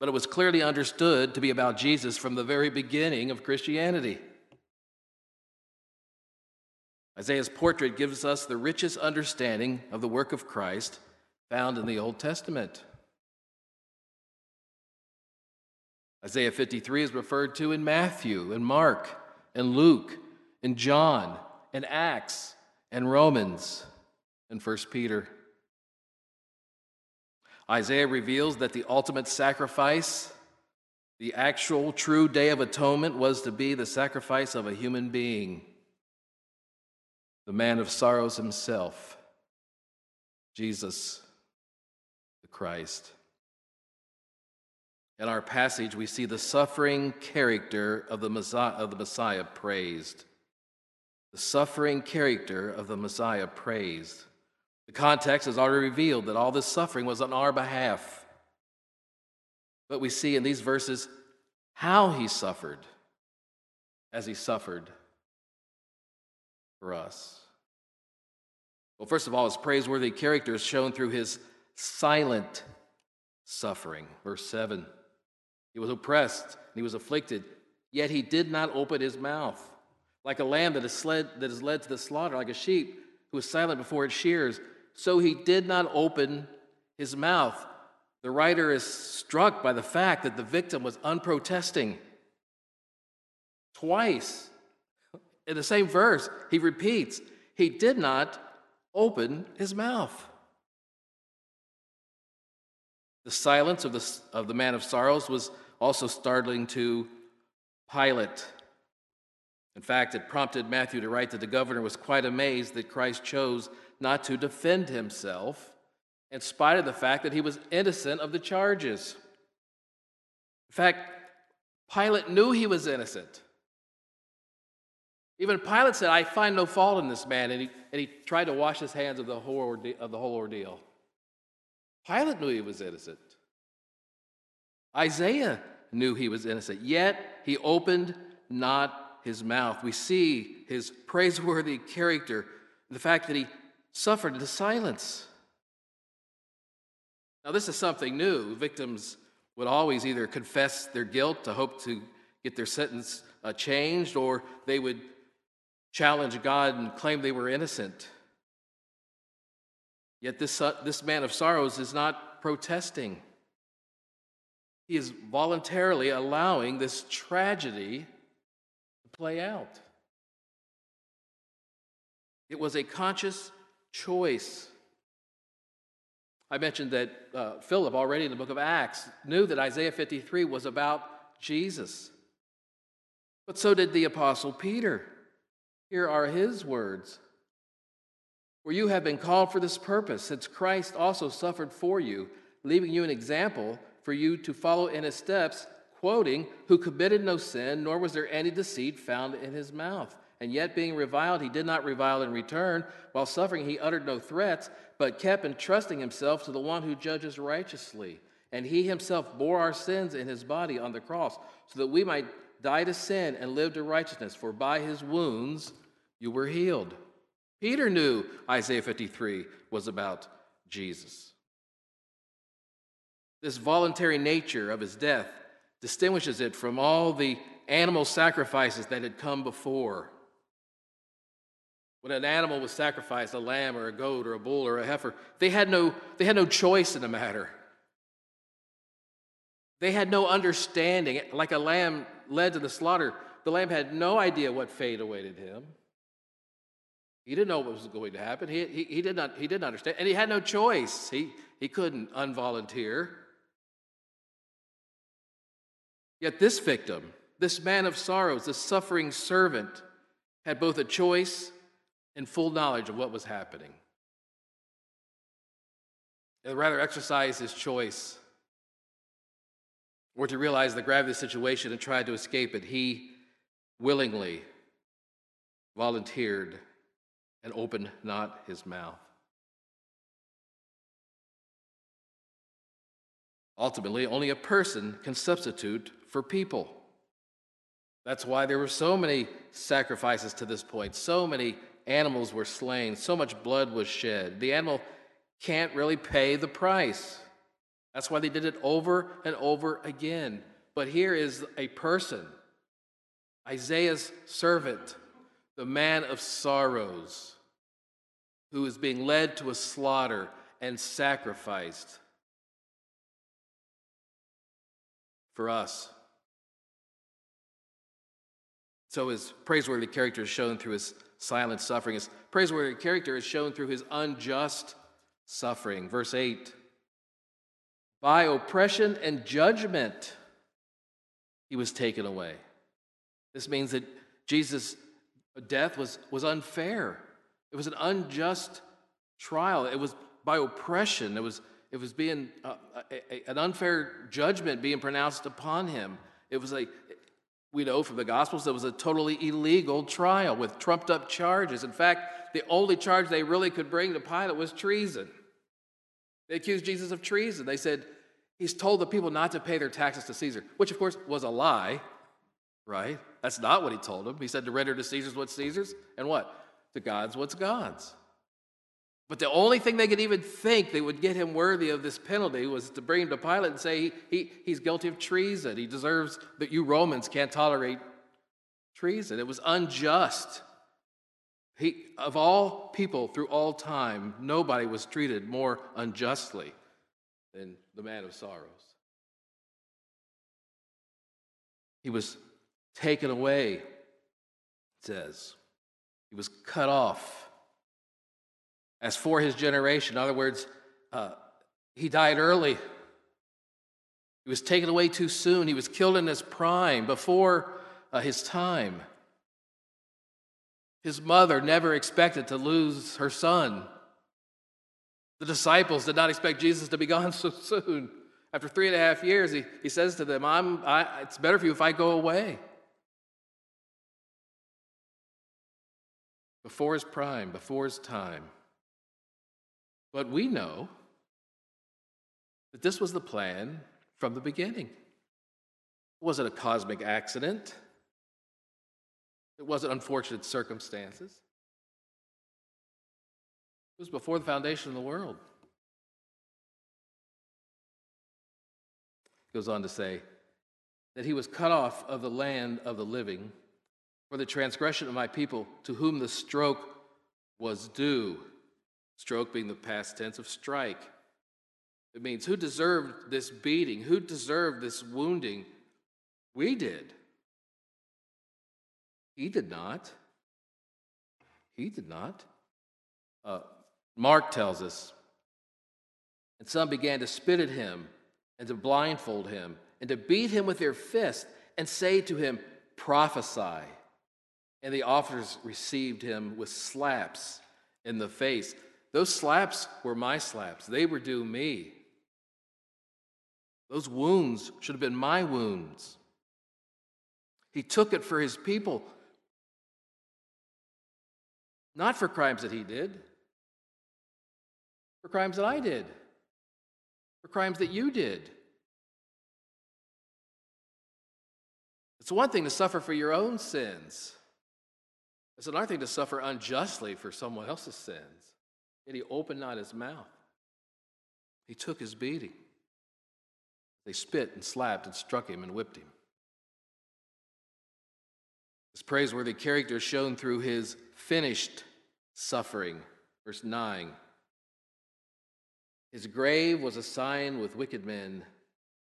But it was clearly understood to be about Jesus from the very beginning of Christianity. Isaiah's portrait gives us the richest understanding of the work of Christ found in the Old Testament. Isaiah 53 is referred to in Matthew and Mark and Luke and John and Acts and Romans and 1 Peter. Isaiah reveals that the ultimate sacrifice, the actual true day of atonement, was to be the sacrifice of a human being, the man of sorrows himself, Jesus the Christ. In our passage, we see the suffering character of the Messiah, of the Messiah praised. The suffering character of the Messiah praised. The context has already revealed that all this suffering was on our behalf. But we see in these verses how he suffered as he suffered for us. Well, first of all, his praiseworthy character is shown through his silent suffering. Verse 7 He was oppressed and he was afflicted, yet he did not open his mouth. Like a lamb that is, led, that is led to the slaughter, like a sheep who is silent before its shears, so he did not open his mouth. The writer is struck by the fact that the victim was unprotesting. Twice in the same verse, he repeats, he did not open his mouth. The silence of the, of the man of sorrows was also startling to Pilate. In fact, it prompted Matthew to write that the governor was quite amazed that Christ chose not to defend himself, in spite of the fact that he was innocent of the charges. In fact, Pilate knew he was innocent. Even Pilate said, I find no fault in this man, and he, and he tried to wash his hands of the, whole of the whole ordeal. Pilate knew he was innocent. Isaiah knew he was innocent, yet he opened not his mouth. We see his praiseworthy character, the fact that he suffered in silence. Now, this is something new. Victims would always either confess their guilt to hope to get their sentence uh, changed, or they would challenge God and claim they were innocent. Yet this, uh, this man of sorrows is not protesting. He is voluntarily allowing this tragedy play out. It was a conscious choice. I mentioned that uh, Philip, already in the book of Acts, knew that Isaiah 53 was about Jesus. But so did the Apostle Peter. Here are his words For you have been called for this purpose, since Christ also suffered for you, leaving you an example for you to follow in his steps, quoting, Who committed no sin, nor was there any deceit found in his mouth. And yet, being reviled, he did not revile in return. While suffering, he uttered no threats, but kept entrusting himself to the one who judges righteously. And he himself bore our sins in his body on the cross, so that we might die to sin and live to righteousness. For by his wounds, you were healed. Peter knew Isaiah 53 was about Jesus. This voluntary nature of his death distinguishes it from all the animal sacrifices that had come before. When an animal was sacrificed, a lamb or a goat or a bull or a heifer, they had no, they had no choice in the matter. They had no understanding. Like a lamb led to the slaughter, the lamb had no idea what fate awaited him. He didn't know what was going to happen. He, he, he, did not, he didn't understand, and he had no choice. He, he couldn't unvolunteer. Yet this victim, this man of sorrows, this suffering servant, had both a choice and full knowledge of what was happening. And rather exercise his choice or to realize the gravity of the situation and try to escape it, he willingly volunteered and opened not his mouth. Ultimately, only a person can substitute for people. That's why there were so many sacrifices to this point. So many animals were slain. So much blood was shed. The animal can't really pay the price. That's why they did it over and over again. But here is a person, Isaiah's servant, the man of sorrows who is being led to a slaughter and sacrificed for us. So his praiseworthy character is shown through his silent suffering. His praiseworthy character is shown through his unjust suffering. Verse 8 By oppression and judgment he was taken away. This means that Jesus' death was, was unfair. It was an unjust trial. It was by oppression. It was, it was being uh, a, a, an unfair judgment being pronounced upon him. It was a, we know from the Gospels, it was a totally illegal trial with trumped up charges. In fact, the only charge they really could bring to Pilate was treason. They accused Jesus of treason. They said, He's told the people not to pay their taxes to Caesar, which of course was a lie, right? That's not what he told them. He said to render to Caesar's what's Caesar's and what? To God's what's God's. But the only thing they could even think that would get him worthy of this penalty was to bring him to Pilate and say he, he, he's guilty of treason. He deserves that you Romans can't tolerate treason. It was unjust. He, of all people through all time, nobody was treated more unjustly than the man of sorrows. He was taken away, it says. He was cut off. As for his generation, in other words, uh, he died early. He was taken away too soon. He was killed in his prime, before uh, his time. His mother never expected to lose her son. The disciples did not expect Jesus to be gone so soon. After three and a half years, he, he says to them, I'm, I, It's better for you if I go away. Before his prime, before his time. But we know that this was the plan from the beginning. It wasn't a cosmic accident, it wasn't unfortunate circumstances. It was before the foundation of the world. He goes on to say that he was cut off of the land of the living for the transgression of my people, to whom the stroke was due. Stroke being the past tense of strike. It means who deserved this beating? Who deserved this wounding? We did. He did not. He did not. Uh, Mark tells us, and some began to spit at him and to blindfold him and to beat him with their fists and say to him, Prophesy. And the officers received him with slaps in the face. Those slaps were my slaps, they were due me. Those wounds should have been my wounds. He took it for his people, not for crimes that he did, for crimes that I did, for crimes that you did. It's one thing to suffer for your own sins. It's another thing to suffer unjustly for someone else's sins. Yet he opened not his mouth. He took his beating. They spit and slapped and struck him and whipped him. This praiseworthy character is shown through his finished suffering. Verse 9. His grave was assigned with wicked men,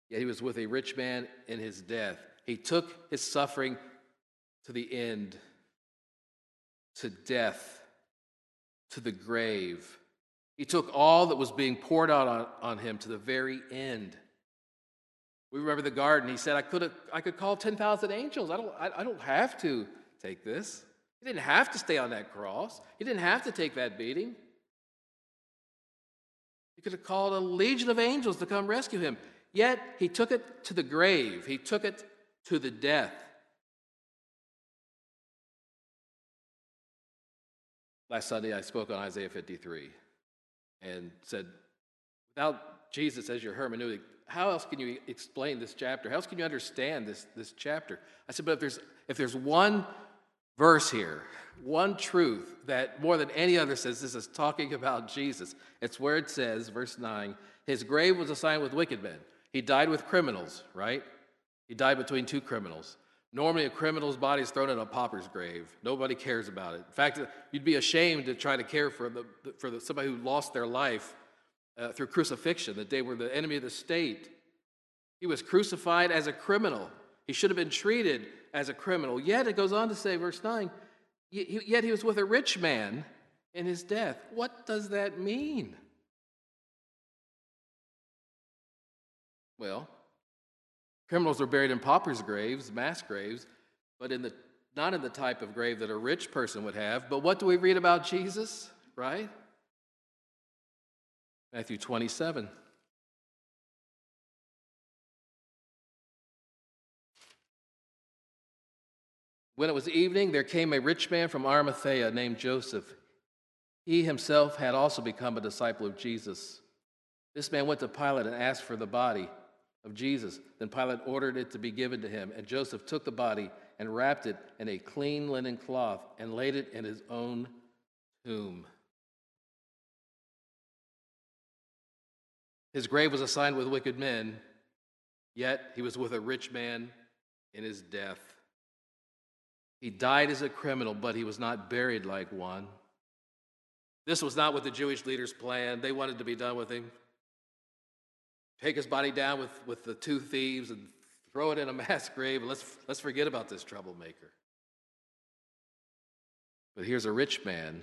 yet he was with a rich man in his death. He took his suffering to the end, to death, to the grave. He took all that was being poured out on, on him to the very end. We remember the garden. He said, I could, I could call 10,000 angels. I don't, I, I don't have to take this. He didn't have to stay on that cross, he didn't have to take that beating. He could have called a legion of angels to come rescue him. Yet he took it to the grave, he took it to the death. Last Sunday, I spoke on Isaiah 53 and said, without Jesus as your hermeneutic, how else can you explain this chapter? How else can you understand this, this chapter? I said, but if there's, if there's one verse here, one truth that more than any other says this is talking about Jesus. It's where it says, verse 9, his grave was assigned with wicked men. He died with criminals, right? He died between two criminals. Normally, a criminal's body is thrown in a pauper's grave. Nobody cares about it. In fact, you'd be ashamed to try to care for, the, for the, somebody who lost their life uh, through crucifixion, that they were the enemy of the state. He was crucified as a criminal. He should have been treated as a criminal. Yet, it goes on to say, verse 9, yet he was with a rich man in his death. What does that mean? Well, criminals are buried in paupers' graves, mass graves, but in the, not in the type of grave that a rich person would have. But what do we read about Jesus, right? Matthew 27. When it was evening, there came a rich man from Arimathea named Joseph. He himself had also become a disciple of Jesus. This man went to Pilate and asked for the body of Jesus. Then Pilate ordered it to be given to him, and Joseph took the body and wrapped it in a clean linen cloth and laid it in his own tomb. His grave was assigned with wicked men, yet he was with a rich man in his death. He died as a criminal, but he was not buried like one. This was not what the Jewish leaders planned. They wanted to be done with him. Take his body down with, with the two thieves and throw it in a mass grave, and let's, let's forget about this troublemaker. But here's a rich man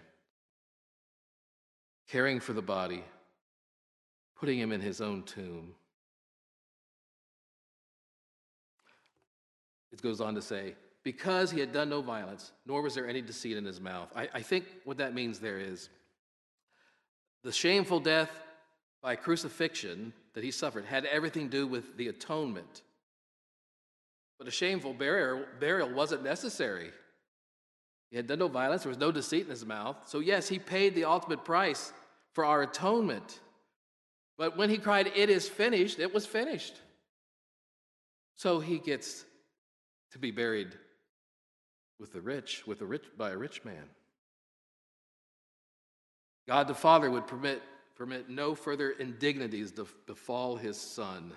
caring for the body, putting him in his own tomb. It goes on to say, because he had done no violence, nor was there any deceit in his mouth. I, I think what that means there is the shameful death by crucifixion that he suffered had everything to do with the atonement. But a shameful burial, burial wasn't necessary. He had done no violence, there was no deceit in his mouth. So, yes, he paid the ultimate price for our atonement. But when he cried, It is finished, it was finished. So he gets to be buried with the rich, with a rich by a rich man. God the Father would permit, permit no further indignities to befall his son.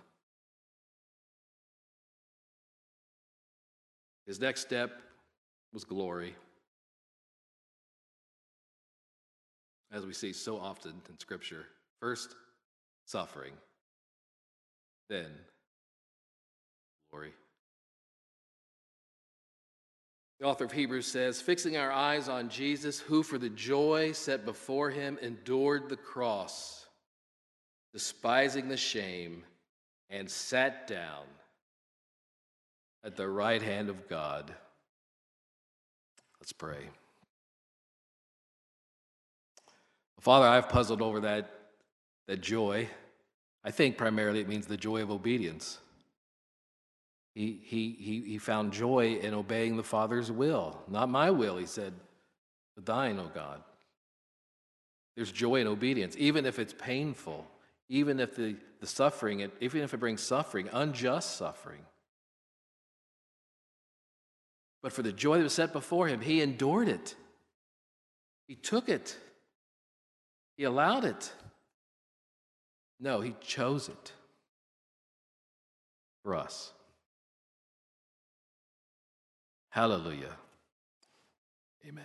His next step was glory. As we see so often in Scripture, first suffering, then glory. The author of Hebrews says, fixing our eyes on Jesus, who for the joy set before him endured the cross, despising the shame, and sat down at the right hand of God. Let's pray. Father, I've puzzled over that, that joy. I think primarily it means the joy of obedience. He, he, he, he found joy in obeying the Father's will. Not my will, he said, but thine, O God. There's joy in obedience, even if it's painful, even if the, the suffering, even if it brings suffering, unjust suffering. But for the joy that was set before him, he endured it. He took it. He allowed it. No, he chose it for us. Hallelujah. Amen.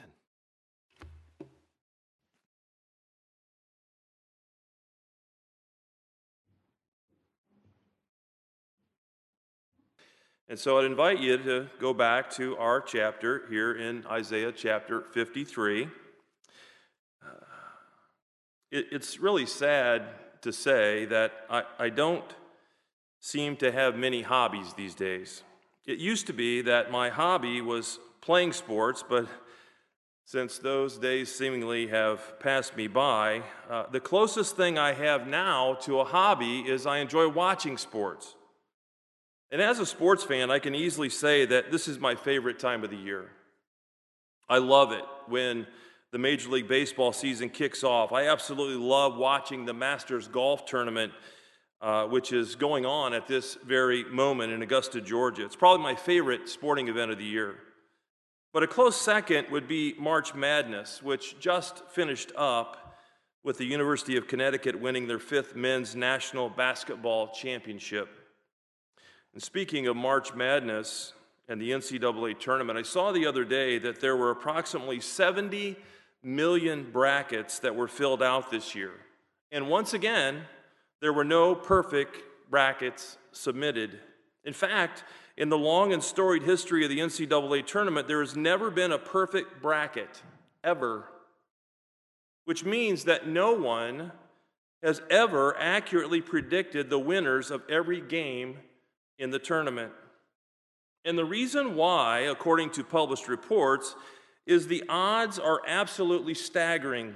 And so I'd invite you to go back to our chapter here in Isaiah chapter 53. Uh, it, it's really sad to say that I, I don't seem to have many hobbies these days. It used to be that my hobby was playing sports, but since those days seemingly have passed me by, uh, the closest thing I have now to a hobby is I enjoy watching sports. And as a sports fan, I can easily say that this is my favorite time of the year. I love it when the Major League Baseball season kicks off. I absolutely love watching the Masters Golf Tournament uh, which is going on at this very moment in Augusta, Georgia. It's probably my favorite sporting event of the year. But a close second would be March Madness, which just finished up with the University of Connecticut winning their fifth men's national basketball championship. And speaking of March Madness and the NCAA tournament, I saw the other day that there were approximately 70 million brackets that were filled out this year. And once again, there were no perfect brackets submitted. In fact, in the long and storied history of the NCAA tournament, there has never been a perfect bracket, ever. Which means that no one has ever accurately predicted the winners of every game in the tournament. And the reason why, according to published reports, is the odds are absolutely staggering.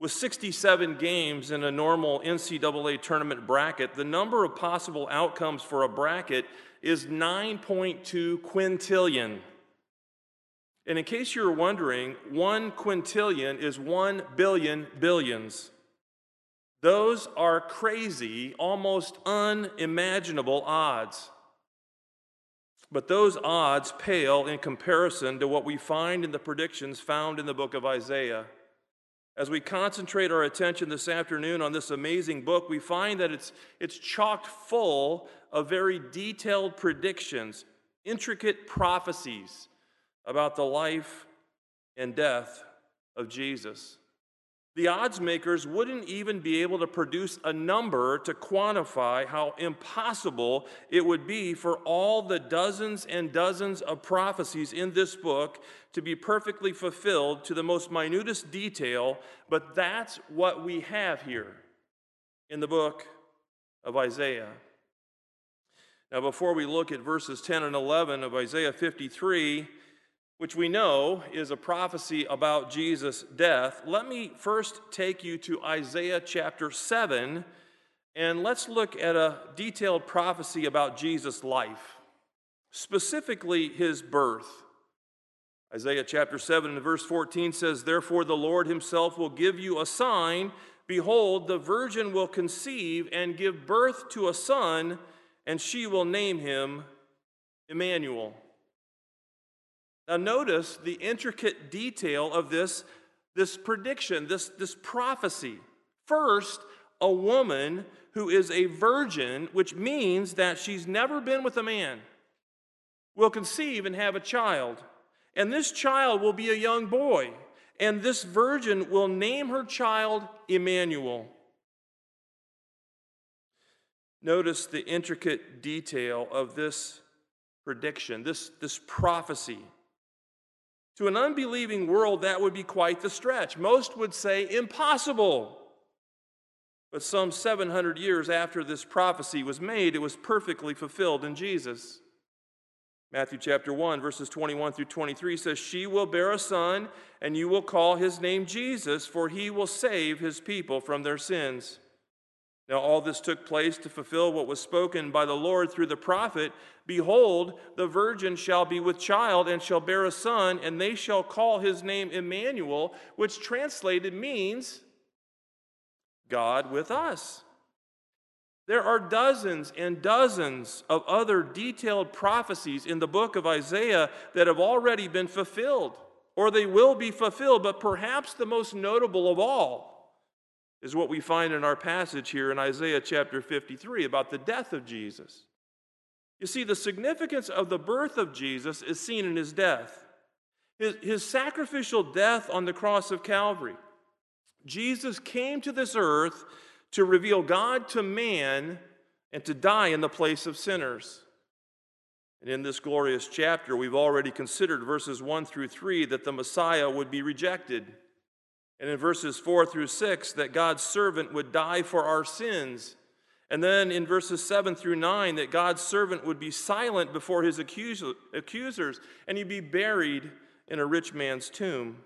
With 67 games in a normal NCAA tournament bracket, the number of possible outcomes for a bracket is 9.2 quintillion. And in case you're wondering, one quintillion is one billion billions. Those are crazy, almost unimaginable odds. But those odds pale in comparison to what we find in the predictions found in the book of Isaiah. As we concentrate our attention this afternoon on this amazing book, we find that it's, it's chocked full of very detailed predictions, intricate prophecies about the life and death of Jesus. The odds makers wouldn't even be able to produce a number to quantify how impossible it would be for all the dozens and dozens of prophecies in this book to be perfectly fulfilled to the most minutest detail, but that's what we have here in the book of Isaiah. Now, before we look at verses 10 and 11 of Isaiah 53, which we know is a prophecy about Jesus' death, let me first take you to Isaiah chapter 7, and let's look at a detailed prophecy about Jesus' life, specifically his birth. Isaiah chapter 7 and verse 14 says, Therefore the Lord himself will give you a sign. Behold, the virgin will conceive and give birth to a son, and she will name him Emmanuel. Now, notice the intricate detail of this, this prediction, this, this prophecy. First, a woman who is a virgin, which means that she's never been with a man, will conceive and have a child. And this child will be a young boy. And this virgin will name her child Emmanuel. Notice the intricate detail of this prediction, this, this prophecy. To an unbelieving world, that would be quite the stretch. Most would say impossible. But some 700 years after this prophecy was made, it was perfectly fulfilled in Jesus. Matthew chapter 1, verses 21 through 23 says, She will bear a son, and you will call his name Jesus, for he will save his people from their sins. Now, all this took place to fulfill what was spoken by the Lord through the prophet Behold, the virgin shall be with child and shall bear a son, and they shall call his name Emmanuel, which translated means God with us. There are dozens and dozens of other detailed prophecies in the book of Isaiah that have already been fulfilled, or they will be fulfilled, but perhaps the most notable of all is what we find in our passage here in Isaiah chapter 53 about the death of Jesus. You see, the significance of the birth of Jesus is seen in his death, his, his sacrificial death on the cross of Calvary. Jesus came to this earth to reveal God to man and to die in the place of sinners. And in this glorious chapter, we've already considered verses 1 through 3 that the Messiah would be rejected and in verses 4 through 6, that God's servant would die for our sins. And then in verses 7 through 9, that God's servant would be silent before his accusers and he'd be buried in a rich man's tomb.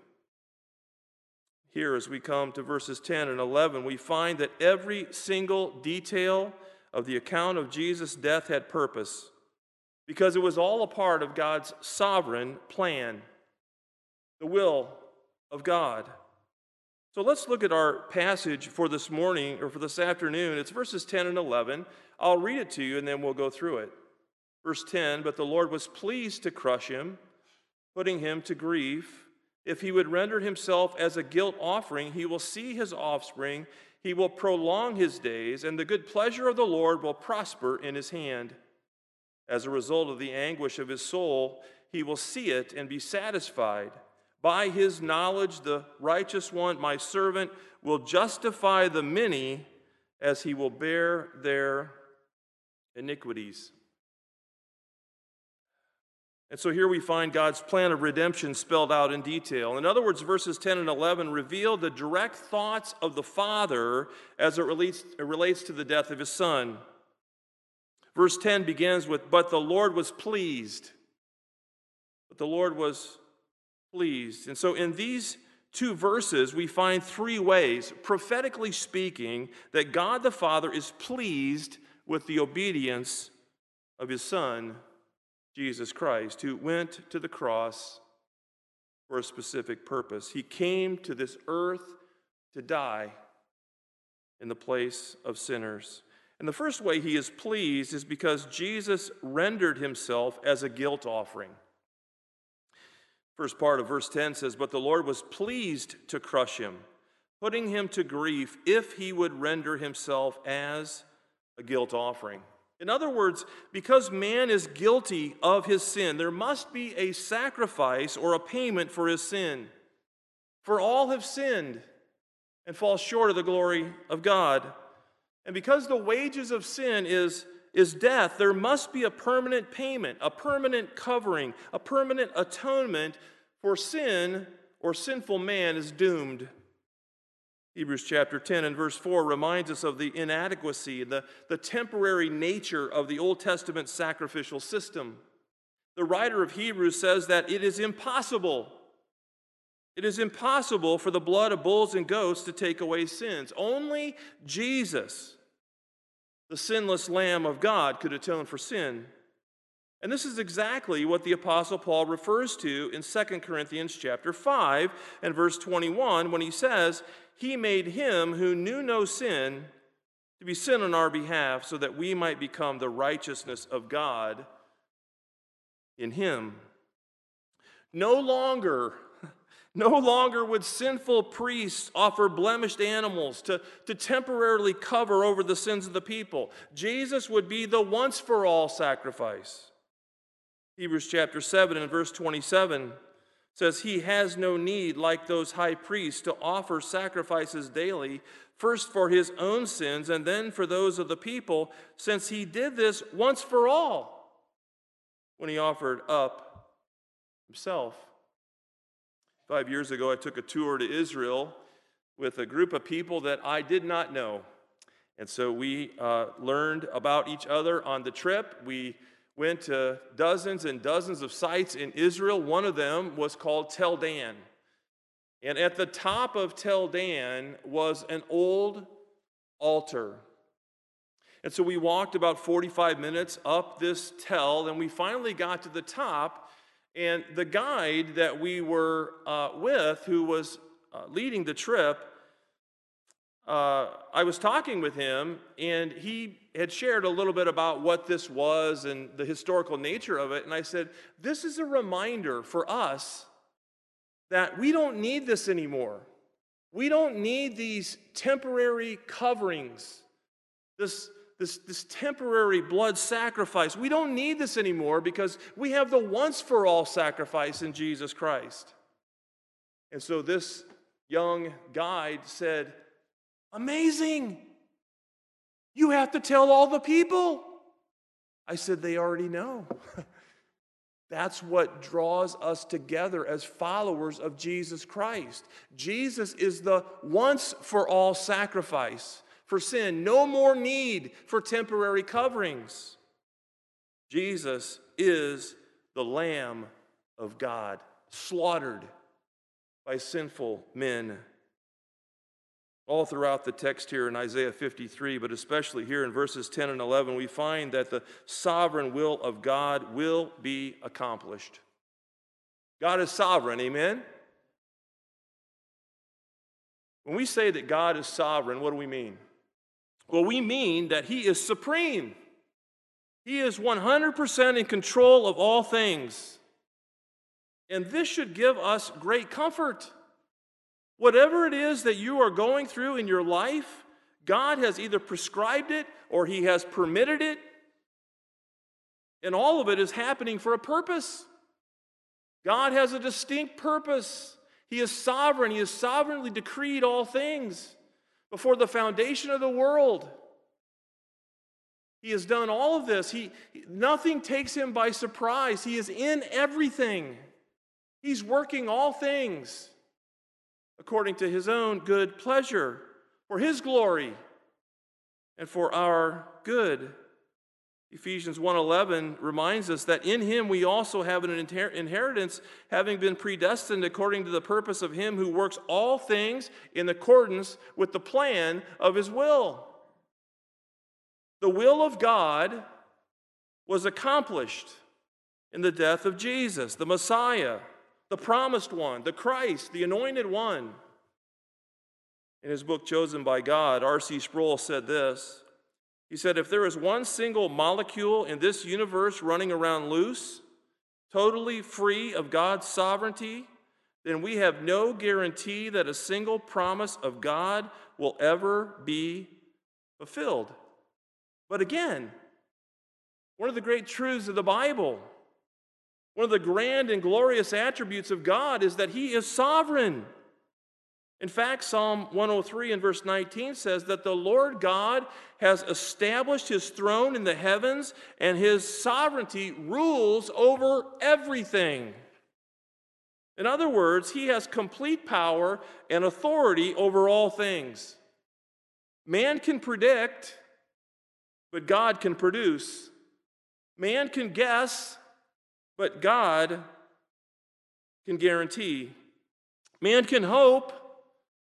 Here, as we come to verses 10 and 11, we find that every single detail of the account of Jesus' death had purpose because it was all a part of God's sovereign plan, the will of God. So let's look at our passage for this morning or for this afternoon. It's verses 10 and 11. I'll read it to you and then we'll go through it. Verse 10 But the Lord was pleased to crush him, putting him to grief. If he would render himself as a guilt offering, he will see his offspring, he will prolong his days, and the good pleasure of the Lord will prosper in his hand. As a result of the anguish of his soul, he will see it and be satisfied. By his knowledge, the righteous one, my servant, will justify the many as he will bear their iniquities. And so here we find God's plan of redemption spelled out in detail. In other words, verses 10 and 11 reveal the direct thoughts of the Father as it relates, it relates to the death of his Son. Verse 10 begins with, But the Lord was pleased. But the Lord was pleased. And so in these two verses, we find three ways, prophetically speaking, that God the Father is pleased with the obedience of his Son, Jesus Christ, who went to the cross for a specific purpose. He came to this earth to die in the place of sinners. And the first way he is pleased is because Jesus rendered himself as a guilt offering. First part of verse 10 says, But the Lord was pleased to crush him, putting him to grief if he would render himself as a guilt offering. In other words, because man is guilty of his sin, there must be a sacrifice or a payment for his sin. For all have sinned and fall short of the glory of God. And because the wages of sin is, is death, there must be a permanent payment, a permanent covering, a permanent atonement for sin, or sinful man is doomed. Hebrews chapter 10 and verse 4 reminds us of the inadequacy, the, the temporary nature of the Old Testament sacrificial system. The writer of Hebrews says that it is impossible. It is impossible for the blood of bulls and goats to take away sins. Only Jesus, the sinless Lamb of God, could atone for sin. And this is exactly what the apostle Paul refers to in 2 Corinthians chapter 5 and verse 21 when he says, "He made him who knew no sin to be sin on our behalf so that we might become the righteousness of God in him." No longer no longer would sinful priests offer blemished animals to, to temporarily cover over the sins of the people. Jesus would be the once for all sacrifice. Hebrews chapter 7 and verse 27 says, He has no need, like those high priests, to offer sacrifices daily, first for his own sins and then for those of the people, since he did this once for all when he offered up himself. Five years ago, I took a tour to Israel with a group of people that I did not know. And so we uh, learned about each other on the trip. We went to dozens and dozens of sites in Israel. One of them was called Tel Dan. And at the top of Tel Dan was an old altar. And so we walked about 45 minutes up this tell, and we finally got to the top. And the guide that we were uh, with, who was uh, leading the trip, uh, I was talking with him, and he had shared a little bit about what this was and the historical nature of it. And I said, This is a reminder for us that we don't need this anymore. We don't need these temporary coverings, this, this, this temporary blood sacrifice. We don't need this anymore because we have the once for all sacrifice in Jesus Christ. And so this young guide said, Amazing. You have to tell all the people. I said, They already know. That's what draws us together as followers of Jesus Christ. Jesus is the once for all sacrifice for sin, no more need for temporary coverings. Jesus is the Lamb of God, slaughtered by sinful men all throughout the text here in Isaiah 53, but especially here in verses 10 and 11, we find that the sovereign will of God will be accomplished. God is sovereign, amen? When we say that God is sovereign, what do we mean? Well, we mean that He is supreme. He is 100% in control of all things. And this should give us great comfort. Whatever it is that you are going through in your life, God has either prescribed it or He has permitted it. And all of it is happening for a purpose. God has a distinct purpose. He is sovereign. He has sovereignly decreed all things before the foundation of the world. He has done all of this. He, nothing takes him by surprise. He is in everything. He's working all things according to his own good pleasure, for his glory and for our good. Ephesians 1:11 reminds us that in him we also have an inheritance having been predestined according to the purpose of him who works all things in accordance with the plan of his will. The will of God was accomplished in the death of Jesus, the Messiah the promised one, the Christ, the anointed one. In his book, Chosen by God, R.C. Sproul said this. He said, If there is one single molecule in this universe running around loose, totally free of God's sovereignty, then we have no guarantee that a single promise of God will ever be fulfilled. But again, one of the great truths of the Bible, one of the grand and glorious attributes of God is that He is sovereign. In fact, Psalm 103 and verse 19 says that the Lord God has established his throne in the heavens and his sovereignty rules over everything. In other words, he has complete power and authority over all things. Man can predict, but God can produce. Man can guess, but God can guarantee. Man can hope,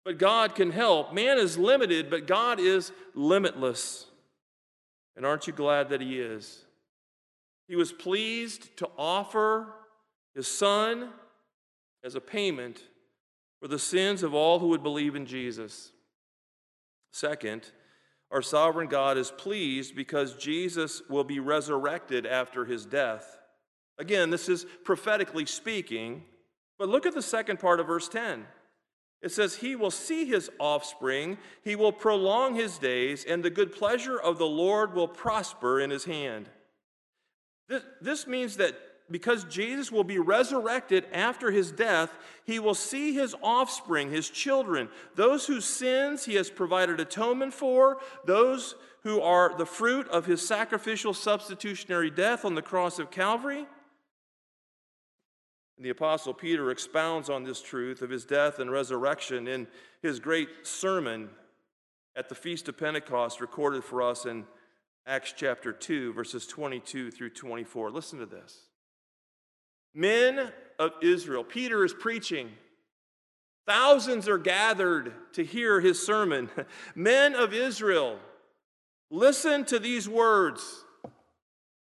but God can help. Man is limited, but God is limitless. And aren't you glad that He is? He was pleased to offer His Son as a payment for the sins of all who would believe in Jesus. Second, our sovereign God is pleased because Jesus will be resurrected after his death. Again, this is prophetically speaking, but look at the second part of verse 10. It says, He will see his offspring, he will prolong his days, and the good pleasure of the Lord will prosper in his hand. This, this means that because Jesus will be resurrected after his death, he will see his offspring, his children, those whose sins he has provided atonement for, those who are the fruit of his sacrificial substitutionary death on the cross of Calvary. And the Apostle Peter expounds on this truth of his death and resurrection in his great sermon at the Feast of Pentecost, recorded for us in Acts chapter 2, verses 22 through 24. Listen to this. Men of Israel, Peter is preaching. Thousands are gathered to hear his sermon. Men of Israel, listen to these words.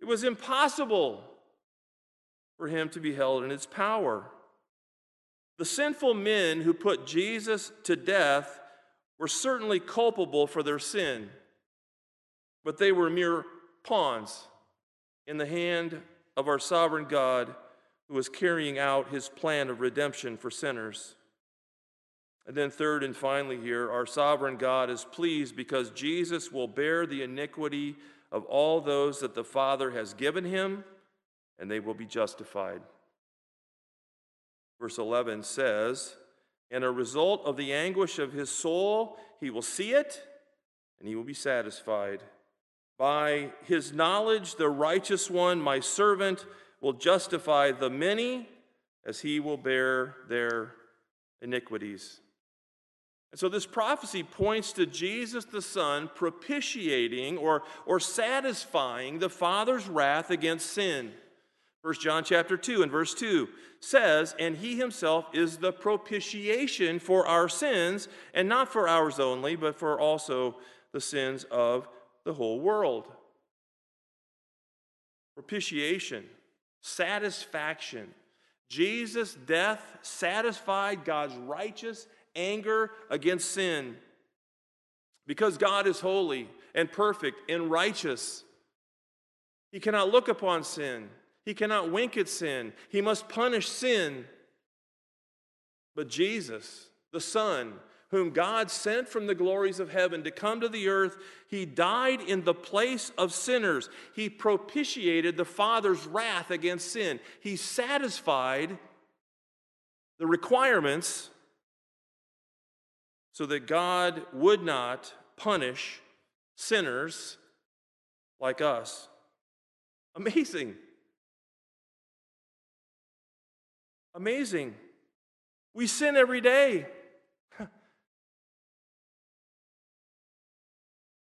It was impossible for him to be held in its power. The sinful men who put Jesus to death were certainly culpable for their sin but they were mere pawns in the hand of our sovereign God who was carrying out his plan of redemption for sinners. And then, third and finally, here, our sovereign God is pleased because Jesus will bear the iniquity of all those that the Father has given him, and they will be justified. Verse 11 says, And a result of the anguish of his soul, he will see it, and he will be satisfied. By his knowledge, the righteous one, my servant, will justify the many as he will bear their iniquities. And so this prophecy points to Jesus the Son propitiating or, or satisfying the Father's wrath against sin. 1 John chapter 2 and verse 2 says, And he himself is the propitiation for our sins, and not for ours only, but for also the sins of the whole world. Propitiation, satisfaction. Jesus' death satisfied God's righteous anger against sin. Because God is holy and perfect and righteous, He cannot look upon sin. He cannot wink at sin. He must punish sin. But Jesus, the Son, whom God sent from the glories of heaven to come to the earth, he died in the place of sinners. He propitiated the Father's wrath against sin. He satisfied the requirements so that God would not punish sinners like us. Amazing. Amazing. We sin every day.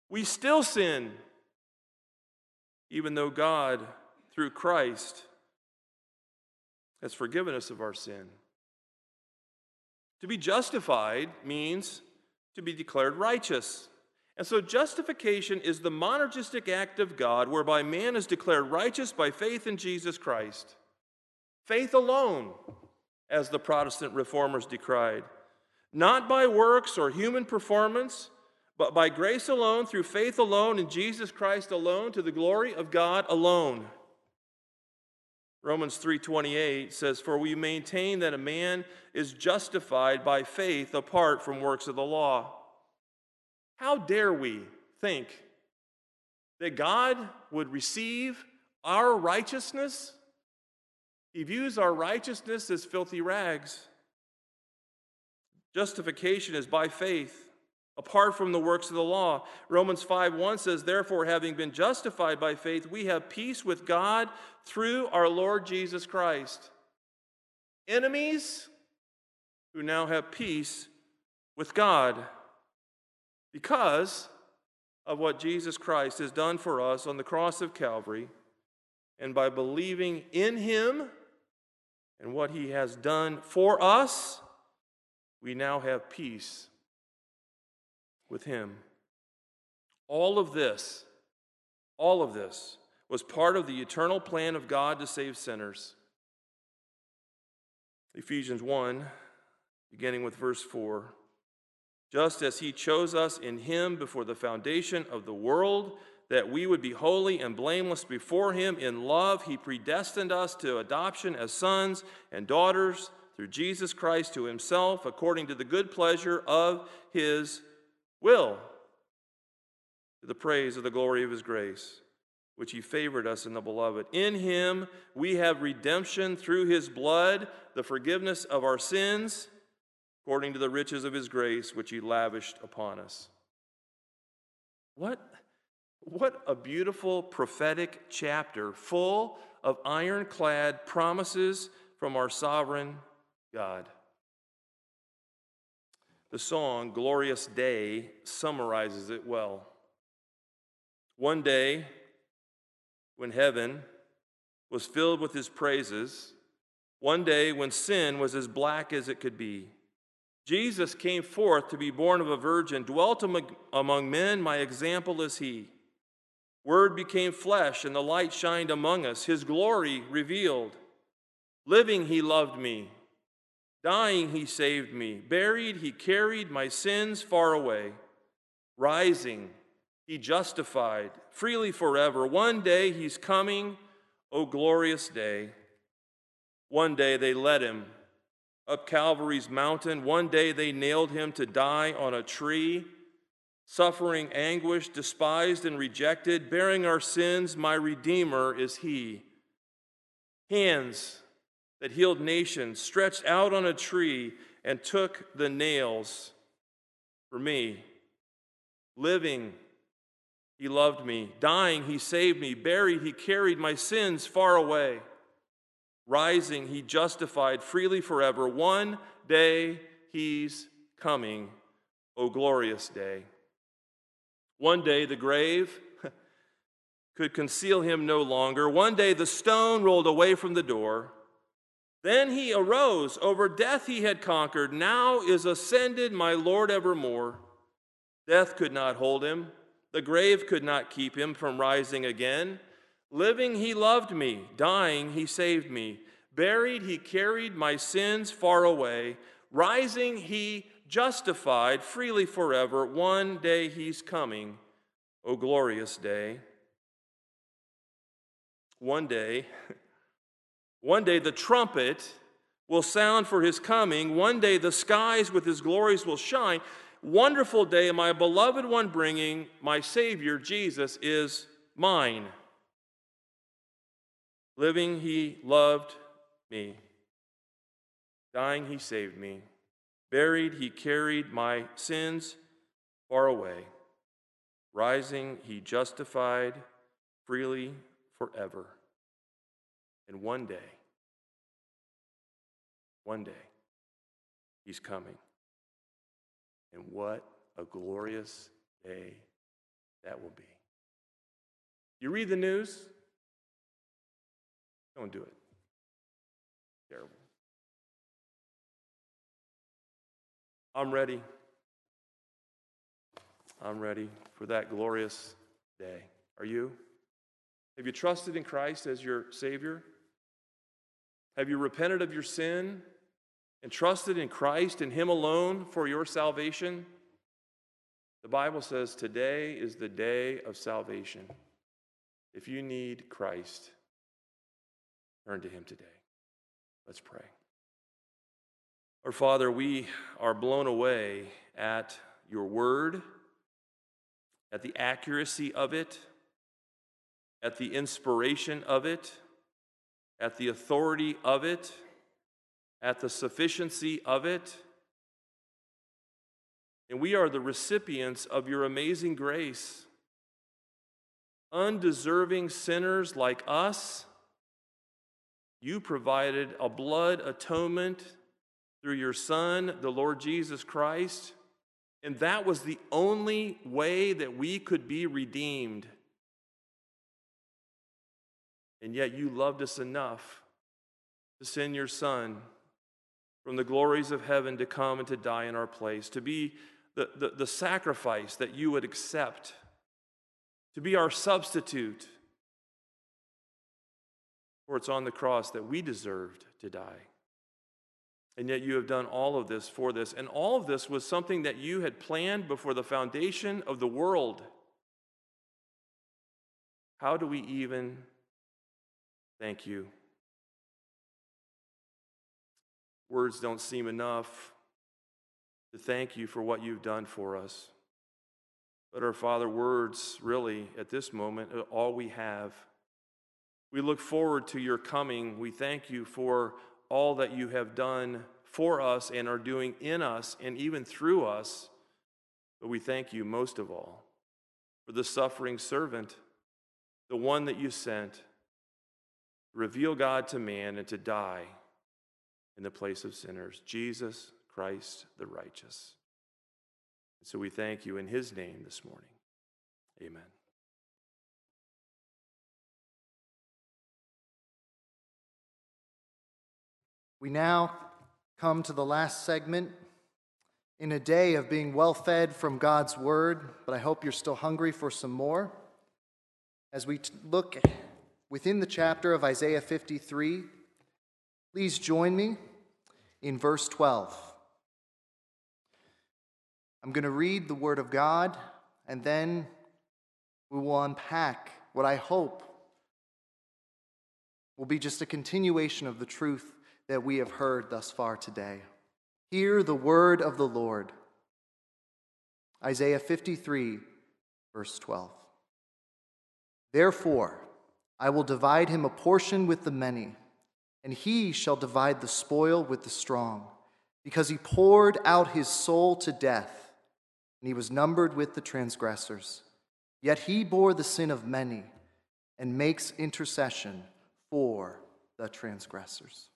We still sin, even though God, through Christ, has forgiven us of our sin. To be justified means to be declared righteous. And so justification is the monergistic act of God whereby man is declared righteous by faith in Jesus Christ. Faith alone, as the Protestant reformers decried. Not by works or human performance, but by grace alone, through faith alone, in Jesus Christ alone, to the glory of God alone. Romans 3:28 says for we maintain that a man is justified by faith apart from works of the law. How dare we think that God would receive our righteousness? He views our righteousness as filthy rags. Justification is by faith apart from the works of the law. Romans 5 1 says, Therefore, having been justified by faith, we have peace with God through our Lord Jesus Christ. Enemies who now have peace with God because of what Jesus Christ has done for us on the cross of Calvary, and by believing in Him and what He has done for us, we now have peace with him. All of this, all of this was part of the eternal plan of God to save sinners. Ephesians 1, beginning with verse 4. Just as he chose us in him before the foundation of the world, that we would be holy and blameless before him in love, he predestined us to adoption as sons and daughters through Jesus Christ to himself, according to the good pleasure of his will to the praise of the glory of his grace, which he favored us in the beloved. In him we have redemption through his blood, the forgiveness of our sins, according to the riches of his grace, which he lavished upon us. What, what a beautiful prophetic chapter full of ironclad promises from our sovereign God. The song, Glorious Day, summarizes it well. One day, when heaven was filled with his praises, one day when sin was as black as it could be, Jesus came forth to be born of a virgin, dwelt among men, my example is he. Word became flesh, and the light shined among us, his glory revealed. Living, he loved me. Dying, he saved me. Buried, he carried my sins far away. Rising, he justified freely forever. One day he's coming, O glorious day. One day they led him up Calvary's mountain. One day they nailed him to die on a tree. Suffering anguish, despised and rejected, bearing our sins, my Redeemer is he. Hands that healed nations, stretched out on a tree and took the nails for me. Living, he loved me. Dying, he saved me. Buried, he carried my sins far away. Rising, he justified freely forever. One day, he's coming. O glorious day. One day, the grave could conceal him no longer. One day, the stone rolled away from the door. Then he arose. Over death he had conquered. Now is ascended my Lord evermore. Death could not hold him. The grave could not keep him from rising again. Living, he loved me. Dying, he saved me. Buried, he carried my sins far away. Rising, he justified freely forever. One day he's coming. O glorious day. One day, One day the trumpet will sound for his coming. One day the skies with his glories will shine. Wonderful day, my beloved one bringing, my Savior Jesus is mine. Living, he loved me. Dying, he saved me. Buried, he carried my sins far away. Rising, he justified freely forever. And one day, one day, he's coming. And what a glorious day that will be. You read the news? Don't do it. Terrible. I'm ready. I'm ready for that glorious day. Are you? Have you trusted in Christ as your Savior? Have you repented of your sin and trusted in Christ and Him alone for your salvation? The Bible says today is the day of salvation. If you need Christ, turn to Him today. Let's pray. Our Father, we are blown away at your word, at the accuracy of it, at the inspiration of it, at the authority of it, at the sufficiency of it. And we are the recipients of your amazing grace. Undeserving sinners like us, you provided a blood atonement through your Son, the Lord Jesus Christ. And that was the only way that we could be redeemed. And yet you loved us enough to send your Son from the glories of heaven to come and to die in our place, to be the, the, the sacrifice that you would accept, to be our substitute. For it's on the cross that we deserved to die. And yet you have done all of this for this. And all of this was something that you had planned before the foundation of the world. How do we even thank you? Words don't seem enough to thank you for what you've done for us. But our Father, words really at this moment are all we have. We look forward to your coming. We thank you for all that you have done for us and are doing in us and even through us. But we thank you most of all for the suffering servant, the one that you sent reveal God to man and to die in the place of sinners, Jesus Christ the righteous. And so we thank you in his name this morning. Amen. We now come to the last segment in a day of being well fed from God's word, but I hope you're still hungry for some more. As we look within the chapter of Isaiah 53, please join me in verse 12. I'm going to read the word of God, and then we will unpack what I hope will be just a continuation of the truth that we have heard thus far today. Hear the word of the Lord. Isaiah 53, verse 12. Therefore, I will divide him a portion with the many, and he shall divide the spoil with the strong, because he poured out his soul to death, and he was numbered with the transgressors. Yet he bore the sin of many and makes intercession for the transgressors.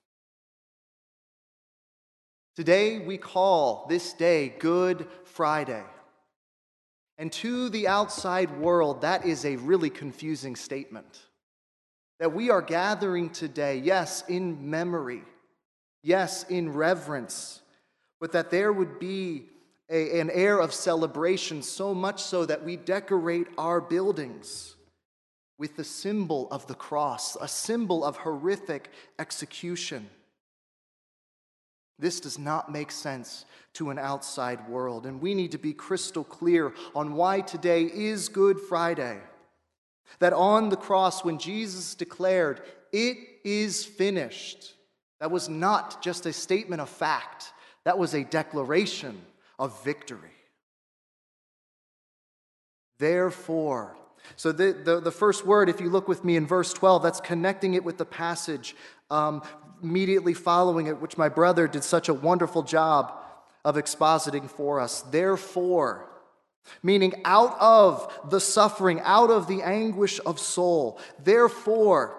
Today, we call this day Good Friday. And to the outside world, that is a really confusing statement. That we are gathering today, yes, in memory, yes, in reverence, but that there would be a, an air of celebration, so much so that we decorate our buildings with the symbol of the cross, a symbol of horrific execution. This does not make sense to an outside world. And we need to be crystal clear on why today is Good Friday. That on the cross, when Jesus declared, It is finished, that was not just a statement of fact, that was a declaration of victory. Therefore, so the, the, the, first word, if you look with me in verse 12, that's connecting it with the passage um, immediately following it, which my brother did such a wonderful job of expositing for us. Therefore, meaning out of the suffering, out of the anguish of soul, therefore,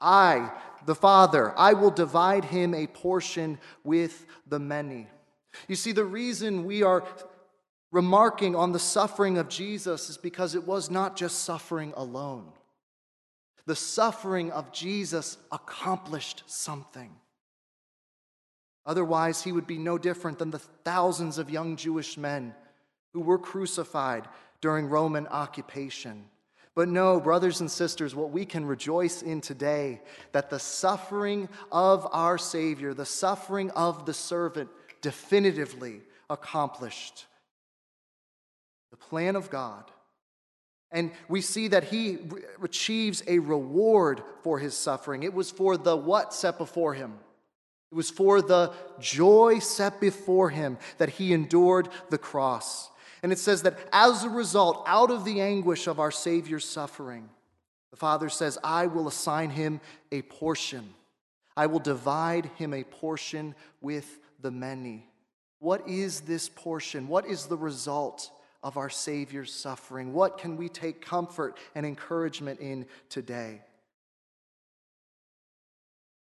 I, the Father, I will divide him a portion with the many. You see, the reason we are remarking on the suffering of Jesus is because it was not just suffering alone the suffering of Jesus accomplished something. Otherwise, he would be no different than the thousands of young Jewish men who were crucified during Roman occupation. But no, brothers and sisters, what we can rejoice in today that the suffering of our Savior, the suffering of the servant, definitively accomplished the plan of God. And we see that he achieves a reward for his suffering. It was for the what set before him? It was for the joy set before him that he endured the cross. And it says that as a result, out of the anguish of our Savior's suffering, the Father says, I will assign him a portion. I will divide him a portion with the many. What is this portion? What is the result of our Savior's suffering? What can we take comfort and encouragement in today?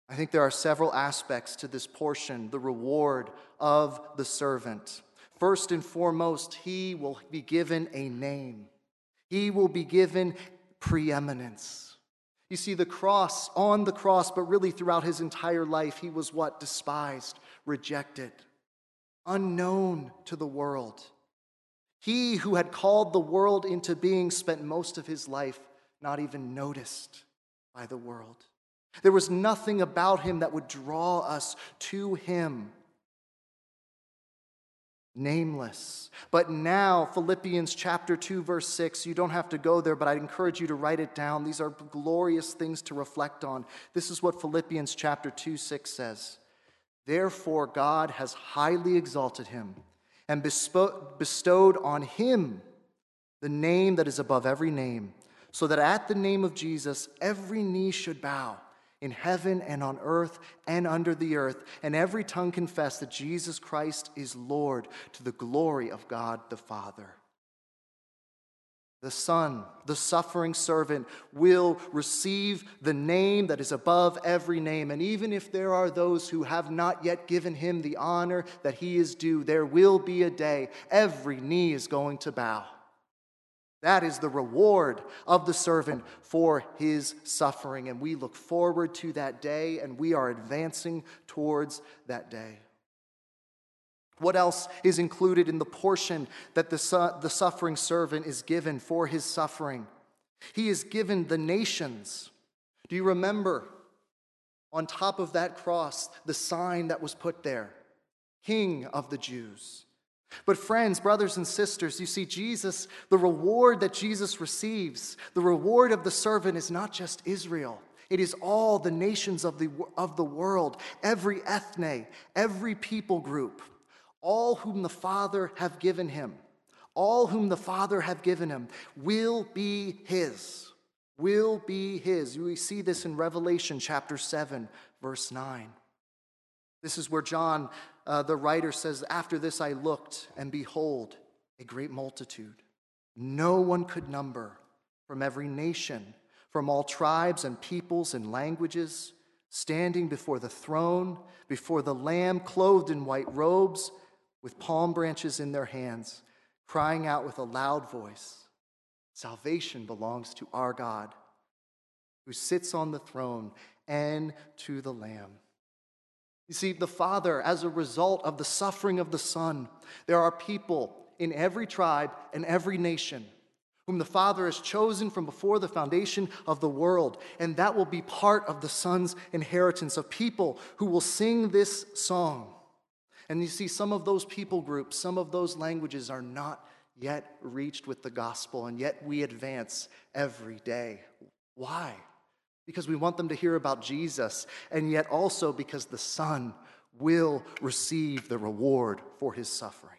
I think there are several aspects to this portion, the reward of the servant. First and foremost, he will be given a name, he will be given preeminence. You see, the cross, on the cross, but really throughout his entire life, he was what? Despised, rejected, unknown to the world. He who had called the world into being spent most of his life not even noticed by the world. There was nothing about him that would draw us to him. Nameless. But now, Philippians chapter 2, verse 6, you don't have to go there, but I'd encourage you to write it down. These are glorious things to reflect on. This is what Philippians chapter 2, 6 says. Therefore, God has highly exalted him and bestowed on him the name that is above every name, so that at the name of Jesus every knee should bow in heaven and on earth and under the earth, and every tongue confess that Jesus Christ is Lord to the glory of God the Father. The Son, the suffering servant, will receive the name that is above every name. And even if there are those who have not yet given him the honor that he is due, there will be a day every knee is going to bow. That is the reward of the servant for his suffering. And we look forward to that day, and we are advancing towards that day. What else is included in the portion that the, su- the suffering servant is given for his suffering? He is given the nations. Do you remember on top of that cross the sign that was put there? King of the Jews. But, friends, brothers, and sisters, you see, Jesus, the reward that Jesus receives, the reward of the servant is not just Israel. It is all the nations of the, of the world, every ethne, every people group, all whom the Father have given him, all whom the Father have given him, will be his. Will be his. We see this in Revelation chapter 7, verse 9. This is where John uh, the writer says, After this I looked, and behold, a great multitude. No one could number from every nation, from all tribes and peoples and languages, standing before the throne, before the Lamb, clothed in white robes, with palm branches in their hands, crying out with a loud voice Salvation belongs to our God, who sits on the throne, and to the Lamb. You see, the Father, as a result of the suffering of the Son, there are people in every tribe and every nation whom the Father has chosen from before the foundation of the world. And that will be part of the Son's inheritance of people who will sing this song. And you see, some of those people groups, some of those languages are not yet reached with the gospel, and yet we advance every day. Why? Because we want them to hear about Jesus, and yet also because the Son will receive the reward for his suffering.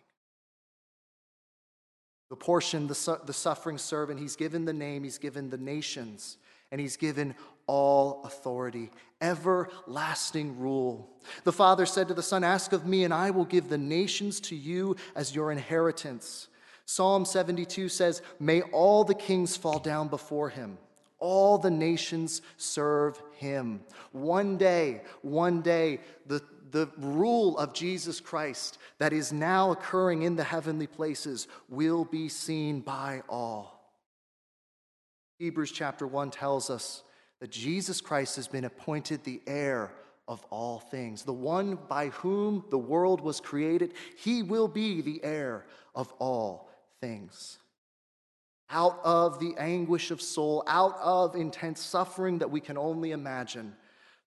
The portion, the, su- the suffering servant, he's given the name, he's given the nations, and he's given all authority, everlasting rule. The Father said to the Son, Ask of me, and I will give the nations to you as your inheritance. Psalm 72 says, May all the kings fall down before him all the nations serve him. One day, one day, the, the rule of Jesus Christ that is now occurring in the heavenly places will be seen by all. Hebrews chapter 1 tells us that Jesus Christ has been appointed the heir of all things. The one by whom the world was created, he will be the heir of all things. Out of the anguish of soul, out of intense suffering that we can only imagine,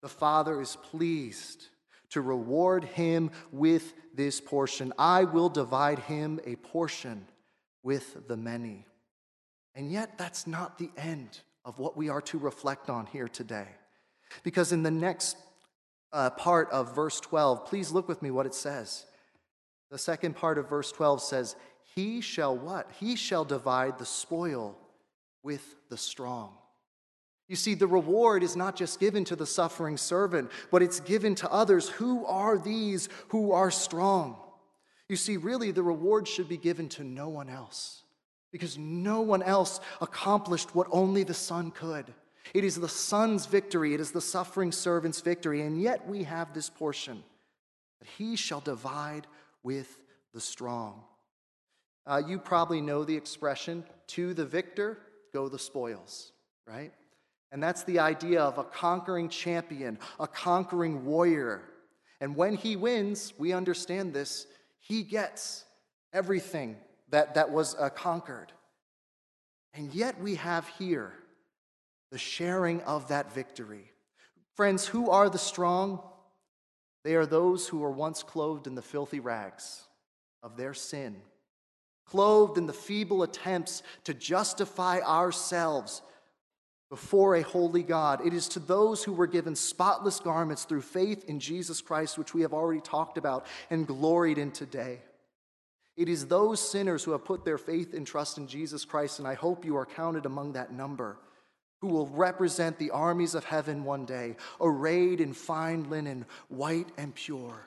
the Father is pleased to reward him with this portion. I will divide him a portion with the many. And yet, that's not the end of what we are to reflect on here today. Because in the next uh, part of verse 12, please look with me what it says. The second part of verse 12 says, He shall what? He shall divide the spoil with the strong. You see, the reward is not just given to the suffering servant, but it's given to others. Who are these who are strong? You see, really, the reward should be given to no one else because no one else accomplished what only the Son could. It is the Son's victory, it is the suffering servant's victory, and yet we have this portion that he shall divide with the strong. Uh, you probably know the expression, to the victor go the spoils, right? And that's the idea of a conquering champion, a conquering warrior. And when he wins, we understand this, he gets everything that, that was uh, conquered. And yet we have here the sharing of that victory. Friends, who are the strong? They are those who were once clothed in the filthy rags of their sin, clothed in the feeble attempts to justify ourselves before a holy God. It is to those who were given spotless garments through faith in Jesus Christ, which we have already talked about and gloried in today. It is those sinners who have put their faith and trust in Jesus Christ, and I hope you are counted among that number, who will represent the armies of heaven one day, arrayed in fine linen, white and pure.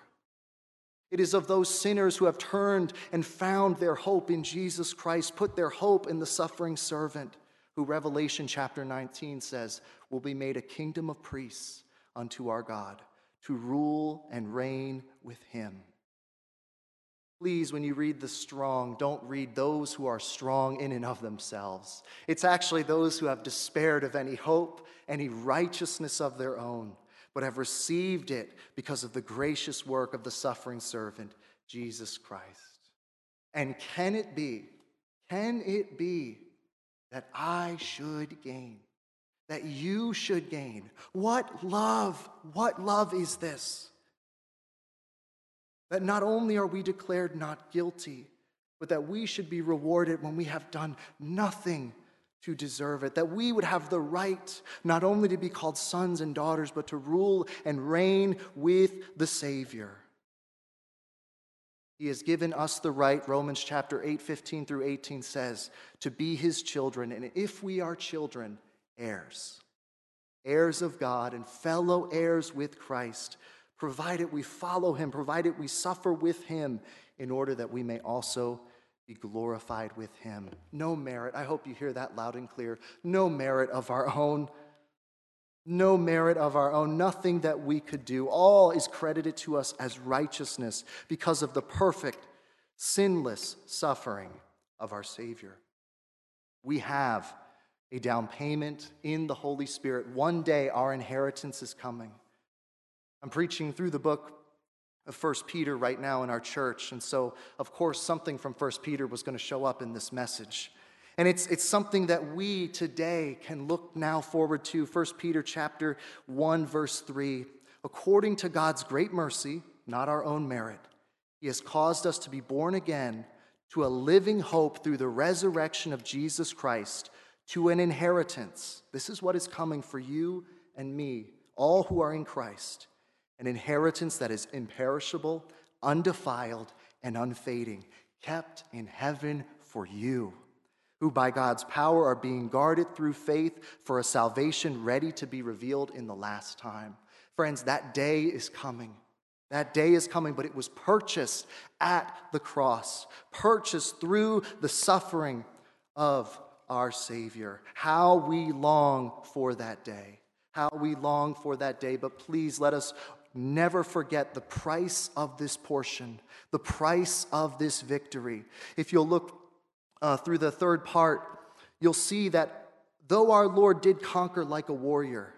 It is of those sinners who have turned and found their hope in Jesus Christ, put their hope in the suffering servant, who Revelation chapter 19 says will be made a kingdom of priests unto our God, to rule and reign with him. Please, when you read the strong, don't read those who are strong in and of themselves. It's actually those who have despaired of any hope, any righteousness of their own, but have received it because of the gracious work of the suffering servant, Jesus Christ. And can it be, can it be that I should gain, that you should gain. What love, what love is this? That not only are we declared not guilty, but that we should be rewarded when we have done nothing to deserve it. That we would have the right not only to be called sons and daughters, but to rule and reign with the Savior. He has given us the right, Romans chapter 8, 15 through 18 says, to be his children. And if we are children, heirs, heirs of God and fellow heirs with Christ, provided we follow him, provided we suffer with him, in order that we may also be glorified with him. No merit. I hope you hear that loud and clear. No merit of our own no merit of our own, nothing that we could do. All is credited to us as righteousness because of the perfect, sinless suffering of our Savior. We have a down payment in the Holy Spirit. One day our inheritance is coming. I'm preaching through the book of First Peter right now in our church, and so, of course, something from First Peter was going to show up in this message. And it's, it's something that we today can look now forward to. 1 Peter chapter 1, verse 3. According to God's great mercy, not our own merit, He has caused us to be born again to a living hope through the resurrection of Jesus Christ, to an inheritance. This is what is coming for you and me, all who are in Christ an inheritance that is imperishable, undefiled, and unfading, kept in heaven for you who by God's power are being guarded through faith for a salvation ready to be revealed in the last time. Friends, that day is coming. That day is coming, but it was purchased at the cross, purchased through the suffering of our Savior. How we long for that day. How we long for that day. But please let us never forget the price of this portion, the price of this victory. If you'll look uh, through the third part, you'll see that though our Lord did conquer like a warrior,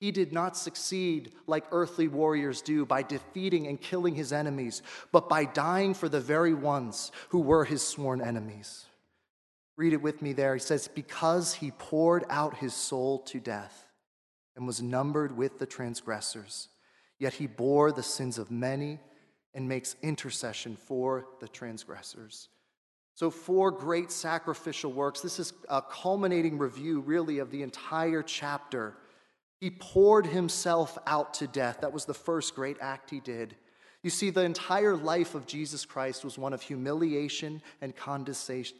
He did not succeed like earthly warriors do by defeating and killing his enemies, but by dying for the very ones who were his sworn enemies. Read it with me there. He says, Because he poured out his soul to death and was numbered with the transgressors, yet he bore the sins of many and makes intercession for the transgressors. So, four great sacrificial works. This is a culminating review, really, of the entire chapter he poured himself out to death. That was the first great act he did. You see, the entire life of Jesus Christ was one of humiliation and condensation.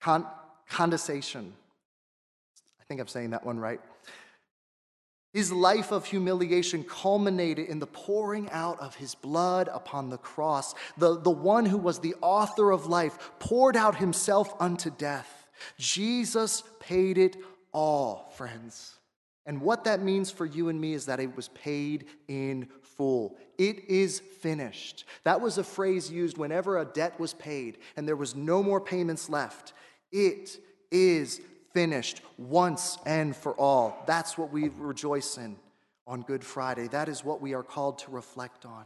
Con, condensation. I think I'm saying that one right. His life of humiliation culminated in the pouring out of his blood upon the cross. The, the one who was the author of life poured out himself unto death. Jesus paid it all, friends. And what that means for you and me is that it was paid in full. It is finished. That was a phrase used whenever a debt was paid and there was no more payments left. It is finished once and for all. That's what we rejoice in on Good Friday. That is what we are called to reflect on.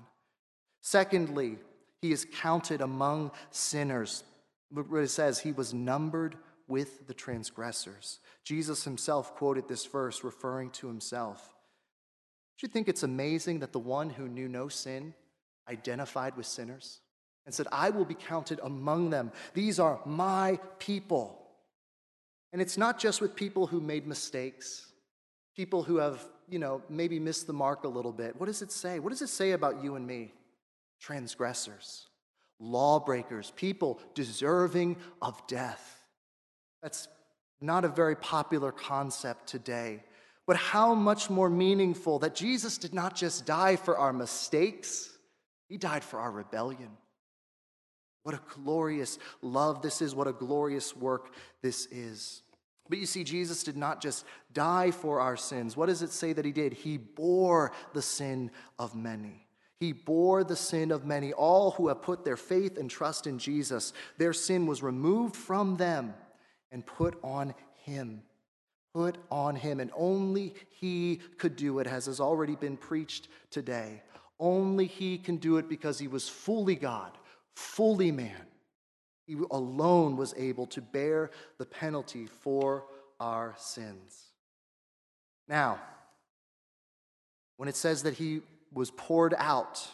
Secondly, he is counted among sinners. Look What it says, he was numbered with the transgressors. Jesus himself quoted this verse referring to himself. Do you think it's amazing that the one who knew no sin identified with sinners and said, I will be counted among them? These are my people. And it's not just with people who made mistakes, people who have, you know, maybe missed the mark a little bit. What does it say? What does it say about you and me? Transgressors, lawbreakers, people deserving of death. That's not a very popular concept today. But how much more meaningful that Jesus did not just die for our mistakes, He died for our rebellion. What a glorious love this is. What a glorious work this is. But you see, Jesus did not just die for our sins. What does it say that He did? He bore the sin of many. He bore the sin of many. All who have put their faith and trust in Jesus, their sin was removed from them and put on him. Put on him. And only he could do it, as has already been preached today. Only he can do it because he was fully God, fully man. He alone was able to bear the penalty for our sins. Now, when it says that he was poured out,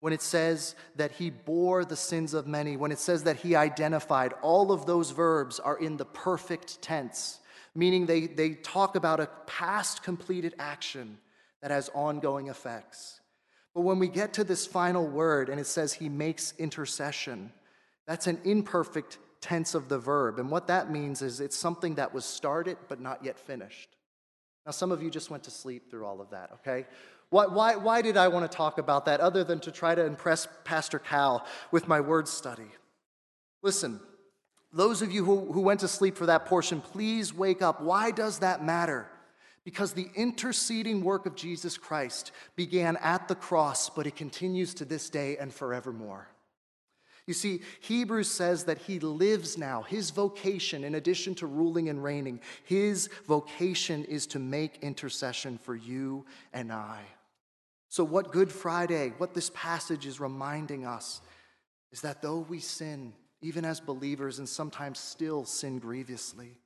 when it says that he bore the sins of many, when it says that he identified, all of those verbs are in the perfect tense, meaning they, they talk about a past completed action that has ongoing effects. But when we get to this final word and it says he makes intercession, that's an imperfect tense of the verb. And what that means is it's something that was started but not yet finished. Now, some of you just went to sleep through all of that, okay? Why, why, why did I want to talk about that other than to try to impress Pastor Cal with my word study? Listen, those of you who, who went to sleep for that portion, please wake up. Why does that matter? Because the interceding work of Jesus Christ began at the cross, but it continues to this day and forevermore. You see, Hebrews says that he lives now. His vocation, in addition to ruling and reigning, his vocation is to make intercession for you and I. So, what Good Friday, what this passage is reminding us, is that though we sin, even as believers, and sometimes still sin grievously,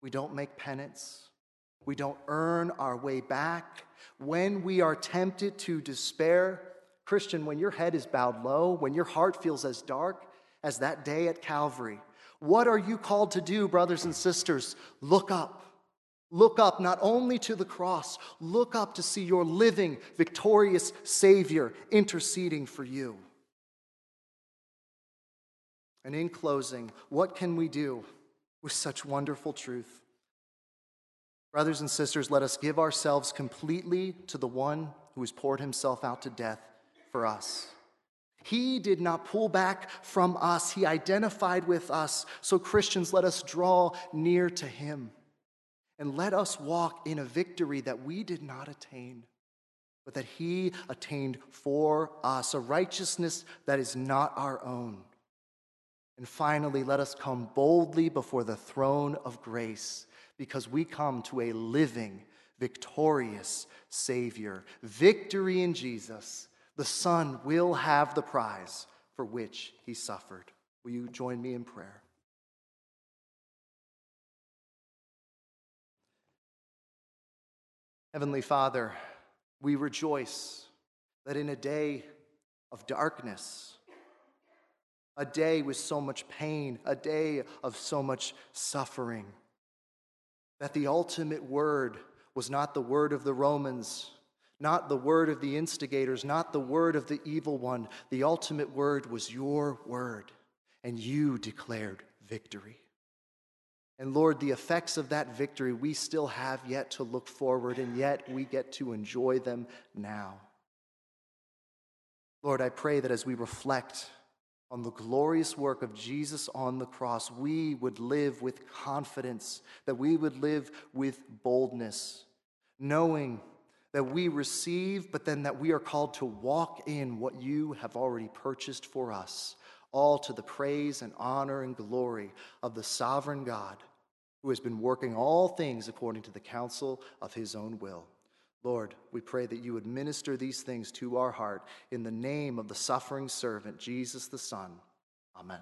we don't make penance, we don't earn our way back. When we are tempted to despair, Christian, when your head is bowed low, when your heart feels as dark as that day at Calvary, what are you called to do, brothers and sisters? Look up. Look up not only to the cross, look up to see your living, victorious Savior interceding for you. And in closing, what can we do with such wonderful truth? Brothers and sisters, let us give ourselves completely to the one who has poured himself out to death for us. He did not pull back from us, He identified with us. So, Christians, let us draw near to Him. And let us walk in a victory that we did not attain, but that He attained for us, a righteousness that is not our own. And finally, let us come boldly before the throne of grace because we come to a living, victorious Savior. Victory in Jesus. The Son will have the prize for which he suffered. Will you join me in prayer? Heavenly Father, we rejoice that in a day of darkness, a day with so much pain, a day of so much suffering, that the ultimate word was not the word of the Romans, not the word of the instigators, not the word of the evil one. The ultimate word was your word, and you declared victory. And Lord, the effects of that victory we still have yet to look forward, and yet we get to enjoy them now. Lord, I pray that as we reflect on the glorious work of Jesus on the cross, we would live with confidence, that we would live with boldness, knowing that we receive, but then that we are called to walk in what you have already purchased for us, all to the praise and honor and glory of the sovereign God who has been working all things according to the counsel of his own will. Lord, we pray that you would minister these things to our heart in the name of the suffering servant, Jesus the Son. Amen.